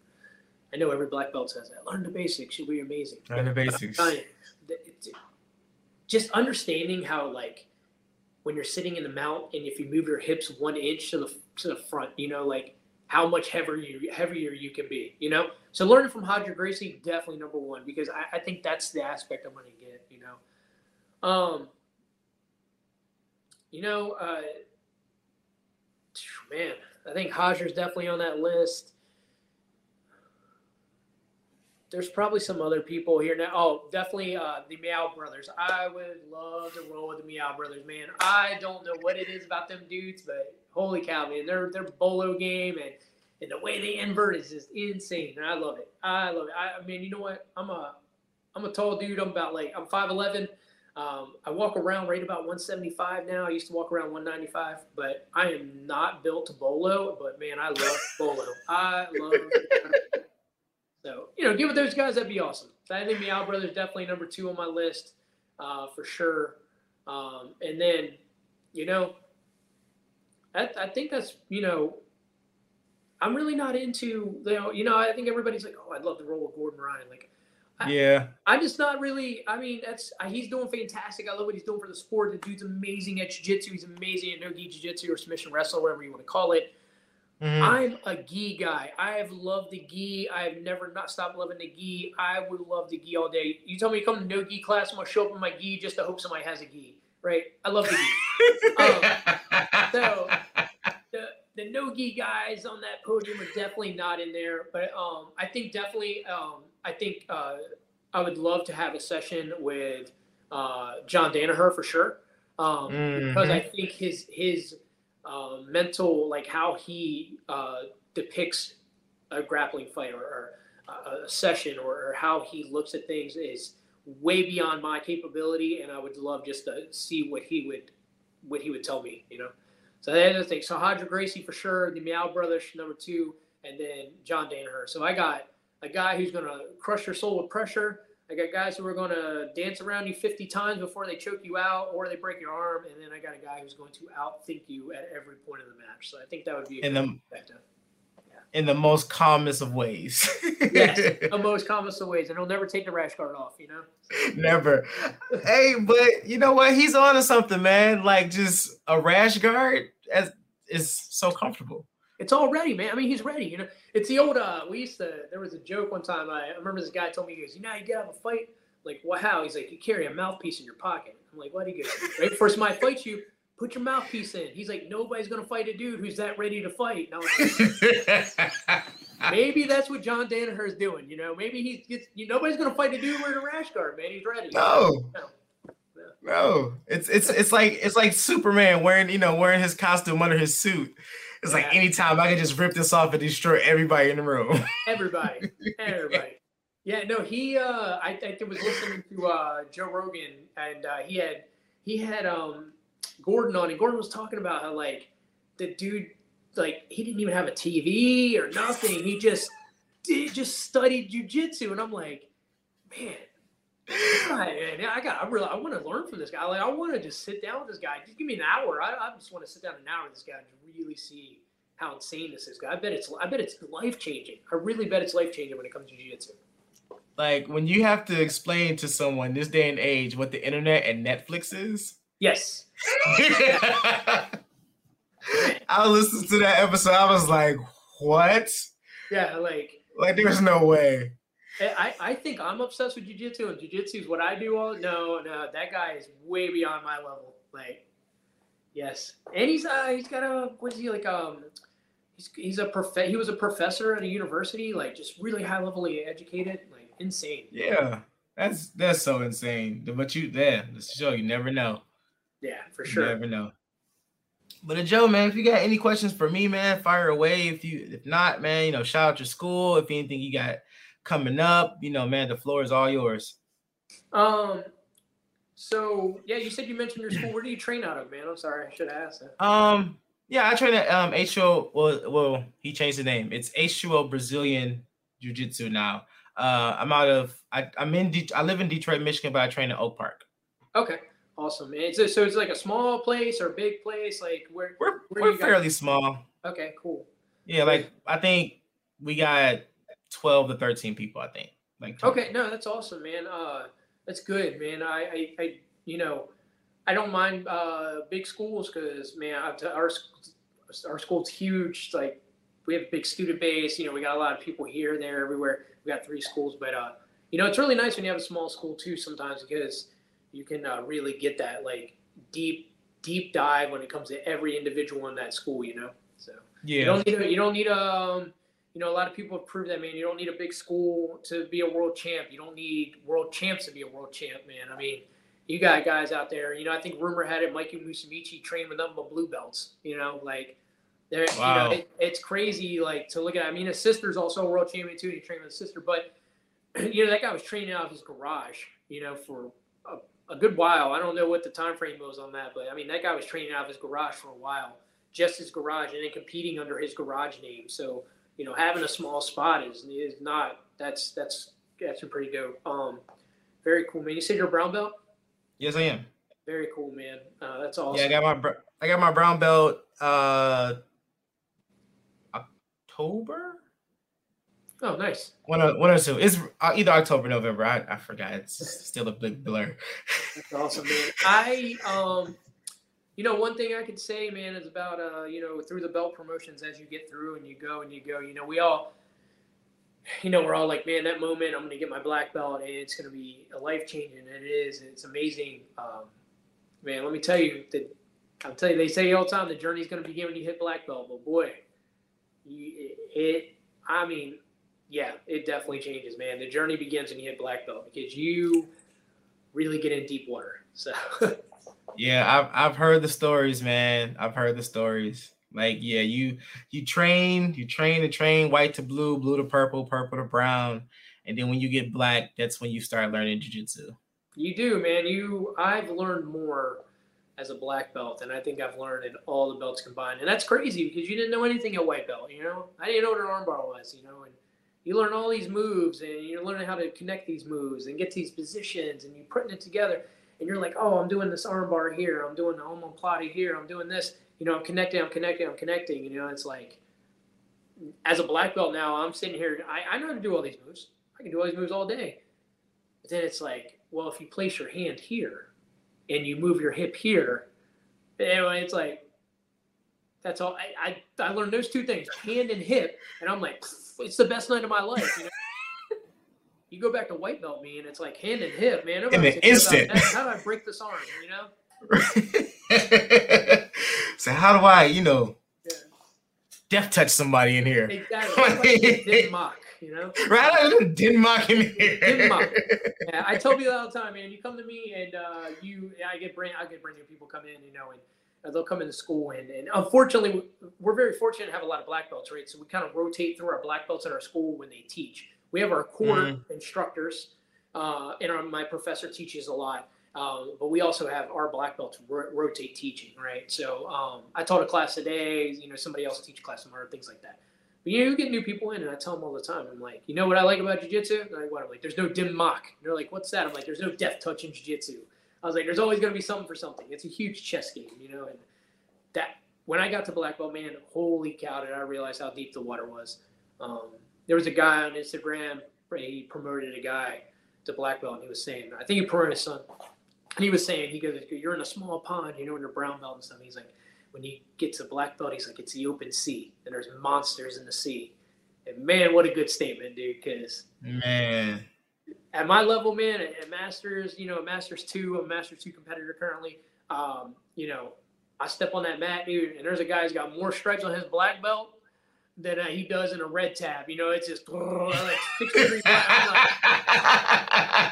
I know every black belt says that. Learn the basics, you'll be amazing. Learn the basics. just understanding how like when you're sitting in the mount and if you move your hips one inch to the to the front, you know, like how much heavier you heavier you can be, you know. So learning from Roger Gracie definitely number one because I, I think that's the aspect I'm going to get, you know. Um, you know, uh, man, I think Roger's definitely on that list. There's probably some other people here now. Oh, definitely uh, the Miyao brothers. I would love to roll with the Miyao brothers, man. I don't know what it is about them dudes, but holy cow, man, their their bolo game and and the way they invert is just insane. I love it. I love it. I, I mean, you know what? I'm a I'm a tall dude. I'm about like I'm 5'11. Um, I walk around right about 175 now. I used to walk around 195, but I am not built to bolo. But man, I love bolo. I love. So you know, give it those guys. That'd be awesome. Think Miyao Brothers definitely number two on my list uh, for sure. Um, and then, you know, I, I think that's you know I'm really not into you know you know I think everybody's like oh I'd love to roll with Gordon Ryan like I, yeah. I'm just not really I mean that's he's doing fantastic. I love what he's doing for the sport. The dude's amazing at jiu-jitsu. He's amazing at no-gi jiu-jitsu or submission wrestle whatever you want to call it. Mm-hmm. I'm a gi guy. I have loved the gi. I have never not stopped loving the gi. I would love the gi all day. You tell me to come to no-gi class I'm gonna show up in my gi just to hope somebody has a gi right? I love the gi. Um, so the no-gi guys on that podium are definitely not in there, but um, I think definitely, um, I think uh, I would love to have a session with uh, John Danaher for sure, um, mm-hmm. because I think his his uh, mental, like how he uh, depicts a grappling fight or, or a session, or, or how he looks at things, is way beyond my capability, and I would love just to see what he would what he would tell me, you know. So that's the thing. So Roger Gracie for sure, the Miyao brothers number two, and then John Danaher. So I got a guy who's going to crush your soul with pressure, I got guys who are going to dance around you 50 times before they choke you out or they break your arm, and then I got a guy who's going to outthink you at every point of the match. So I think that would be In the-. In the most calmest of ways. Yes, the most common of ways, and he'll never take the rash guard off. You know. Never. hey, but you know what? He's on to something, man. Like just a rash guard as is so comfortable. It's all ready, man. I mean, he's ready. You know, it's the old. uh We used to. There was a joke one time. I, I remember this guy told me, he goes, "You know, how you get out of a fight. Like, well, how?" He's like, "You carry a mouthpiece in your pocket." I'm like, "What?" He goes, "Right before somebody fights you, put your mouthpiece in." He's like, "Nobody's gonna fight a dude who's that ready to fight." And I was like, maybe that's what John Danaher is doing. You know, maybe he gets. You, nobody's gonna fight a dude wearing a rash guard, man. He's ready. no. No. It's it's it's like it's like Superman wearing, you know, wearing his costume under his suit. It's like Yeah. anytime I can just rip this off and destroy everybody in the room. Everybody, everybody. Yeah, no, he. Uh, I, I was listening to uh, Joe Rogan, and uh, he had he had um, Gordon on, and Gordon was talking about how like the dude, like he didn't even have a TV or nothing. He just did just studied jujitsu, and I'm like, man. I, man, I got. I really. I want to learn from this guy. Like, I want to just sit down with this guy. Just give me an hour. I, I just want to sit down an hour with this guy and really see how insane this is. I bet it's. I bet it's life changing. I really bet it's life changing when it comes to jiu-jitsu. like when you have to explain to someone this day and age what the internet and Netflix is. Yes. I listened to that episode. I was like, what? Yeah. Like. Like there's no way. I, I think I'm obsessed with jujitsu, and jujitsu is what I do all. No, no, that guy is way beyond my level. Like, yes, and he's uh he's got a what's he like um he's he's a prof he was a professor at a university like just really high levelly educated like insane. Yeah. That's that's so insane. But you there, the show, you never know. Yeah, for You sure. never know. But uh, Joe, man, if you got any questions for me, man, fire away. If you if not, man, you know, shout out your school. If anything you got coming up, you know, man, the floor is all yours. Um. So yeah, you said you mentioned your school. Where do you train out of, man? I'm sorry, I should have asked that. Um, yeah, I train at um H2O. Well, well, he changed the name. It's H2O Brazilian Jiu Jitsu now. Uh, I'm out of I, I'm in Det- I live in Detroit, Michigan, but I train in Oak Park. Okay, awesome. And It's a, so it's like a small place or a big place. Like where? We're Where we're fairly small. Okay, cool. Yeah, like I think we got 12 to 13 people, I think. Like Okay, no, that's awesome, man. Uh, that's good, man. I, I, I you know, I don't mind uh, big schools because, man, our our school's huge. Like, we have a big student base. You know, we got a lot of people here, there, everywhere. We got three schools, but uh, you know, it's really nice when you have a small school too. Sometimes because you can uh, really get that like deep, deep dive when it comes to every individual in that school. You know, so. yeah. You don't need a, you don't need a um, you know a lot of people have proved that man. You don't need a big school to be a world champ. You don't need world champs to be a world champ, man. I mean, you got guys out there. You know, I think rumor had it Mikey Musumeci trained with nothing but blue belts. You know, like there. Wow. You know, it, it's crazy. Like to look at. I mean, his sister's also a world champion too. And he trained with his sister, but you know that guy was training out of his garage. You know, for a, a good while. I don't know what the time frame was on that, but I mean that guy was training out of his garage for a while just his garage and then competing under his garage name. So, you know, having a small spot is is not that's that's that's pretty dope. Um, very cool, man. You said you're a brown belt. Yes, I am. Very cool, man. Uh, that's awesome. Yeah, I got my I got my brown belt uh October? oh, nice. One or one or two. It's uh, either October, November. I, I forgot. It's still a big blur. That's awesome, man. I um, you know, one thing I could say, man, is about uh, you know, through the belt promotions as you get through and you go and you go. You know, we all. You know, we're all like, man, that moment I'm going to get my black belt and it's going to be a life changing. And it is. And it's amazing. Um, man, let me tell you that I'll tell you, they say all the time the journey's going to begin when you hit black belt. But boy, it, it, I mean, yeah, it definitely changes, man. The journey begins when you hit black belt because you really get in deep water. So, Yeah, I've I've heard the stories, man. I've heard the stories. Like, yeah, you you train, you train and train, white to blue, blue to purple, purple to brown, and then when you get black, that's when you start learning jujitsu. You do, man. You, I've learned more as a black belt than I think I've learned in all the belts combined, and that's crazy because you didn't know anything at white belt. You know, I didn't know what an armbar was. You know, and you learn all these moves and you're learning how to connect these moves and get these positions and you're putting it together and you're like, oh, I'm doing this armbar here, I'm doing the omoplata here, I'm doing this, you know, I'm connecting, I'm connecting, I'm connecting. You know, it's like as a black belt now, I'm sitting here, I, I know how to do all these moves. I can do all these moves all day. But then it's like, well, if you place your hand here and you move your hip here, anyway, it's like that's all. I, I, I learned those two things, hand and hip, and I'm like, it's the best night of my life. You, know? You go back to white belt me, and it's like hand and hip, man. In an instant. How do I break this arm? You know. so how do I, you know, yeah. death touch somebody in here? Exactly. Like mock you know? Right? I didn't mock in here. Didn't mock. Yeah, I tell people all the time, man. You come to me and uh, you, I get brand, I get brand new people come in, you know, and uh, they'll come into school and, and unfortunately we're very fortunate to have a lot of black belts right so we kind of rotate through our black belts in our school when they teach we have our core mm-hmm. instructors uh, and our, my professor teaches a lot um, but we also have our black belts ro- rotate teaching right so um, i taught a class today you know somebody else teach a class tomorrow things like that but you know, you get new people in, and I tell them all the time. I'm like, you know what I like about jujitsu? Like, what? I'm like, there's no dim mak. they're like, what's that? I'm like, there's no death touch in jujitsu. I was like, there's always going to be something for something. It's a huge chess game, you know. And that when I got to black belt, man, holy cow, did I realize how deep the water was. Um, there was a guy on Instagram. He promoted a guy to black belt, and he was saying, I think he promoted his son. And he was saying, he goes, you're in a small pond, you know, in your brown belt and stuff. He's like, when you get to black belt, he's like, it's the open sea, and there's monsters in the sea. And man, what a good statement, dude. Because man, at my level, man, at, Masters, you know, Masters two, a Masters two competitor currently. Um, you know, I step on that mat, dude, and there's a guy who's got more stripes on his black belt than uh, he does in a red tab. You know, it's just like.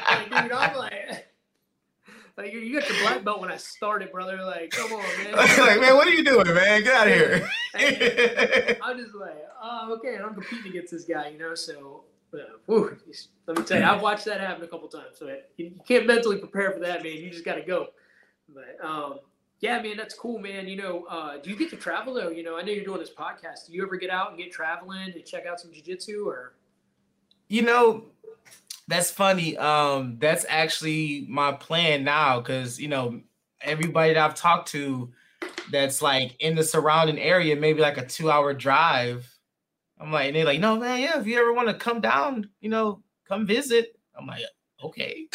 I'm like, dude, I'm like. Like you got your black belt when I started, brother. Like, come on, man. like, man, what are you doing, man? Get out of here. I'm just like, oh, okay, and I'm competing against this guy, you know. So, uh, whew, let me tell you, I've watched that happen a couple times. So you, you can't mentally prepare for that, man. You just got to go. But um, yeah, man, that's cool, man. You know, uh, do you get to travel though? You know, I know you're doing this podcast. Do you ever get out and get traveling to check out some jujitsu or? You know, that's funny. Um, that's actually my plan now because you know everybody that I've talked to that's like in the surrounding area, maybe like a two-hour drive. I'm like, and they're like, no, man, yeah, if you ever want to come down, you know, come visit. I'm like, okay,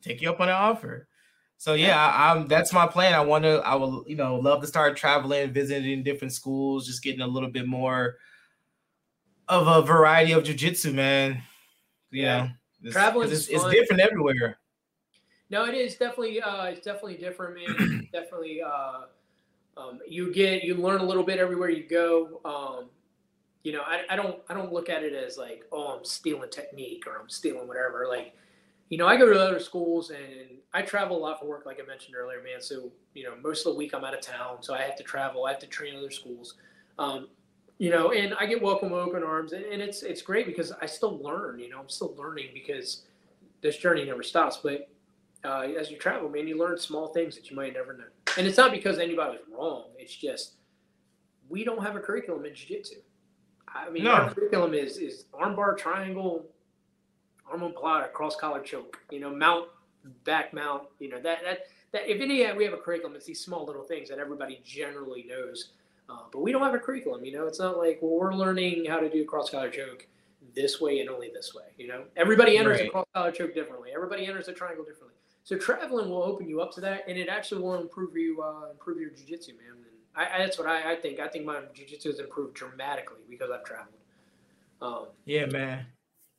take you up on the offer. So yeah, I, am that's my plan. I want to, I will, you know, love to start traveling, visiting different schools, just getting a little bit more of a variety of jujitsu, man. You yeah. know. Traveling it's, it's, different everywhere. No, it is definitely uh, it's definitely different, man. definitely, uh, um, you get you learn a little bit everywhere you go. Um, you know, I, I don't I don't look at it as like oh I'm stealing technique or I'm stealing whatever. Like, you know, I go to other schools and I travel a lot for work, like I mentioned earlier, man. So you know, most of the week I'm out of town, so I have to travel. I have to train other schools. Um, you know, and I get welcome with open arms, and, and it's it's great because I still learn. You know, I'm still learning because this journey never stops. But uh, as you travel, man, you learn small things that you might never know. And it's not because anybody's wrong. It's just we don't have a curriculum in jiu-jitsu. I mean, no. our curriculum is is armbar, triangle, omoplata, cross collar choke. You know, mount, back mount. You know that that that. If any, we have a curriculum. It's these small little things that everybody generally knows uh, but we don't have a curriculum, you know. It's not like well, we're learning how to do cross collar choke this way and only this way. You know, everybody enters right. a cross collar choke differently. Everybody enters a triangle differently. So traveling will open you up to that, and it actually will improve you, uh, improve your jujitsu, man. And I, I, that's what I, I, think. I think my jujitsu has improved dramatically because I've traveled. Um, yeah, man.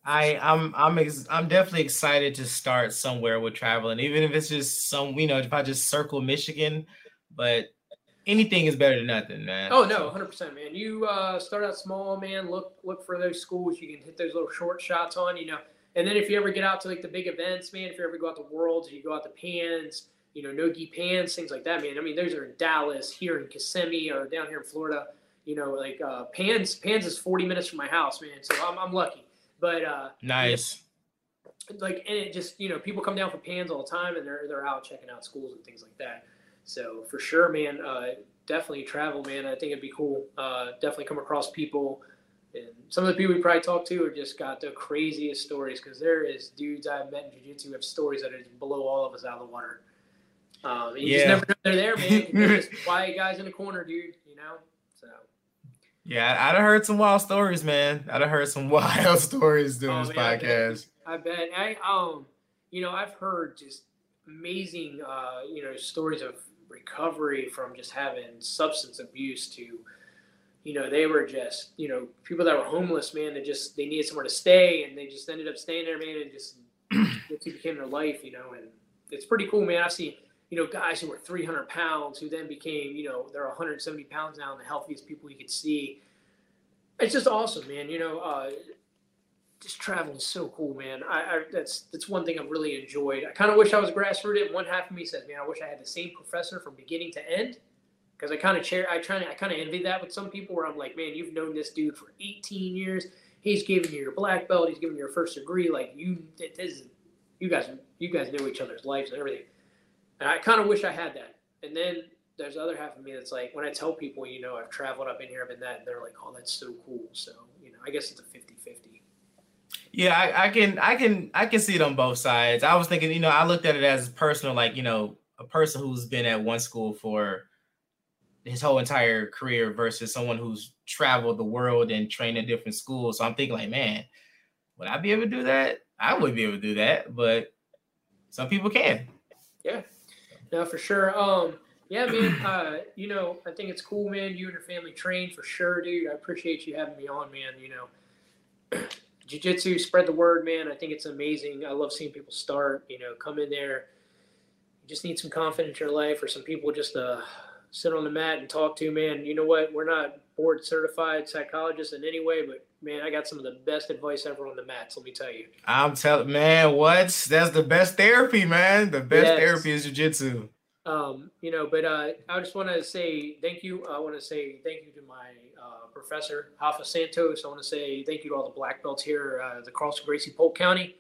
I I'm I'm ex- I'm definitely excited to start somewhere with traveling, even if it's just some you know if I just circle Michigan, but anything is better than nothing, man. Oh no, hundred percent, man. You uh, start out small, man. Look look for those schools you can hit those little short shots on, you know. And then if you ever get out to like the big events, man, if you ever go out to Worlds, you go out to Pans, you know, Nogi Pans, things like that, man. I mean, those are in Dallas, here in Kissimmee, or down here in Florida. You know, like uh, Pans. Pans is forty minutes from my house, man. So I'm, I'm lucky. But uh, nice. like, and it just you know, people come down for Pans all the time, and they're they're out checking out schools and things like that. So for sure, man, uh, definitely travel, man. I think it'd be cool. Uh, definitely come across people And some of the people we probably talk to are just got the craziest stories because there is dudes I've met in jiu-jitsu have stories that are just blow all of us out of the water. Um, you Yeah. just never know they're there, man. They're just quiet guys in the corner, dude. You know. Yeah, I'd have heard some wild stories, man. I'd have heard some wild stories doing Oh, this man, I bet. podcast. I bet. I um, you know, I've heard just amazing, uh, you know, stories of recovery from just having substance abuse to, you know, they were just, you know, people that were homeless, man. They just they needed somewhere to stay, and they just ended up staying there, man, and just it became their life, you know. And it's pretty cool, man. I've seen. You know, guys who were 300 pounds who then became, you know, they're 170 pounds now and the healthiest people you could see. It's just awesome, man. You know, uh, just traveling is so cool, man. I, I that's that's one thing I've really enjoyed. I kind of wish I was grassrooted. One half of me says, man, I wish I had the same professor from beginning to end. Because I kind of chair, I try, I kind of envy that with some people where I'm like, man, you've known this dude for 18 years. He's giving you your black belt. He's giving you your first degree. Like you, this is, you guys, you guys know each other's lives and everything. And I kind of wish I had that. And then there's the other half of me that's like, when I tell people, you know, I've traveled, I've been here, I've been that, and they're like, oh, that's so cool. So, you know, I guess it's a 50 50. Yeah, I, I can, I can, I can see it on both sides. I was thinking, you know, I looked at it as personal, like you know, a person who's been at one school for his whole entire career versus someone who's traveled the world and trained in different schools. So I'm thinking, like, man, would I be able to do that? I would be able to do that, but some people can. Yeah, no, for sure. Um, yeah, man. Uh, you know, I think it's cool, man. You and your family train for sure, dude. I appreciate you having me on, man. You know, jiu-jitsu, spread the word, man. I think it's amazing. I love seeing people start. You know, come in there. You just need some confidence in your life, or some people just uh sit on the mat and talk to, man. You know what? We're not board certified psychologists in any way, but man, I got some of the best advice ever on the mats. Let me tell you. I'm telling, man, what? That's the best therapy, man. The best Yes. therapy is jujitsu. um, you know, but uh, I just want to say thank you. I want to say thank you to my uh, professor, Hafa Santos. I want to say thank you to all the black belts here, uh, the Carlson Gracie Polk County,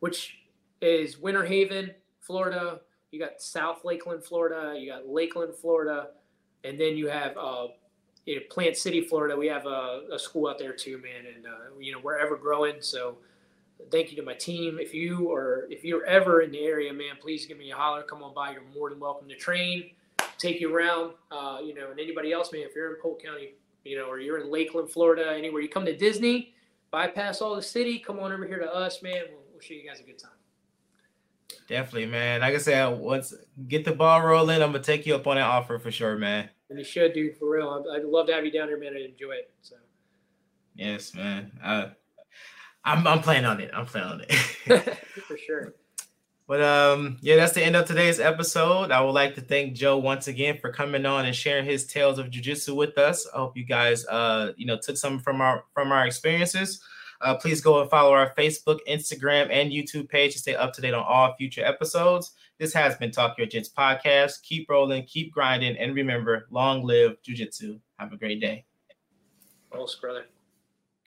which is Winter Haven, Florida. You got South Lakeland, Florida. You got Lakeland, Florida, and then you have uh, you know, Plant City, Florida. We have a, a school out there too, man, and uh, you know we're ever growing. So thank you to my team. If you or if you're ever in the area, man, please give me a holler. Come on by. You're more than welcome to train, take you around. Uh, you know, and anybody else, man, if you're in Polk County, you know, or you're in Lakeland, Florida, anywhere you come to Disney, bypass all the city, come on over here to us, man. We'll, we'll show you guys a good time. Definitely, man. Like I said, once get the ball rolling, I'm gonna take you up on that offer for sure, man. And you should, dude, for real. I'd, I'd love to have you down here, man. I'd enjoy it. So Yes, man. Uh, I'm I'm playing on it. I'm playing on it. for sure. But um, yeah, that's the end of today's episode. I would like to thank Joe once again for coming on and sharing his tales of jujitsu with us. I hope you guys uh, you know, took some from our from our experiences. Uh, please go and follow our Facebook, Instagram, and YouTube page to stay up to date on all future episodes. This has been Talk Yo Jits podcast. Keep rolling, keep grinding, and remember, long live jujitsu. Have a great day. Oh, brother.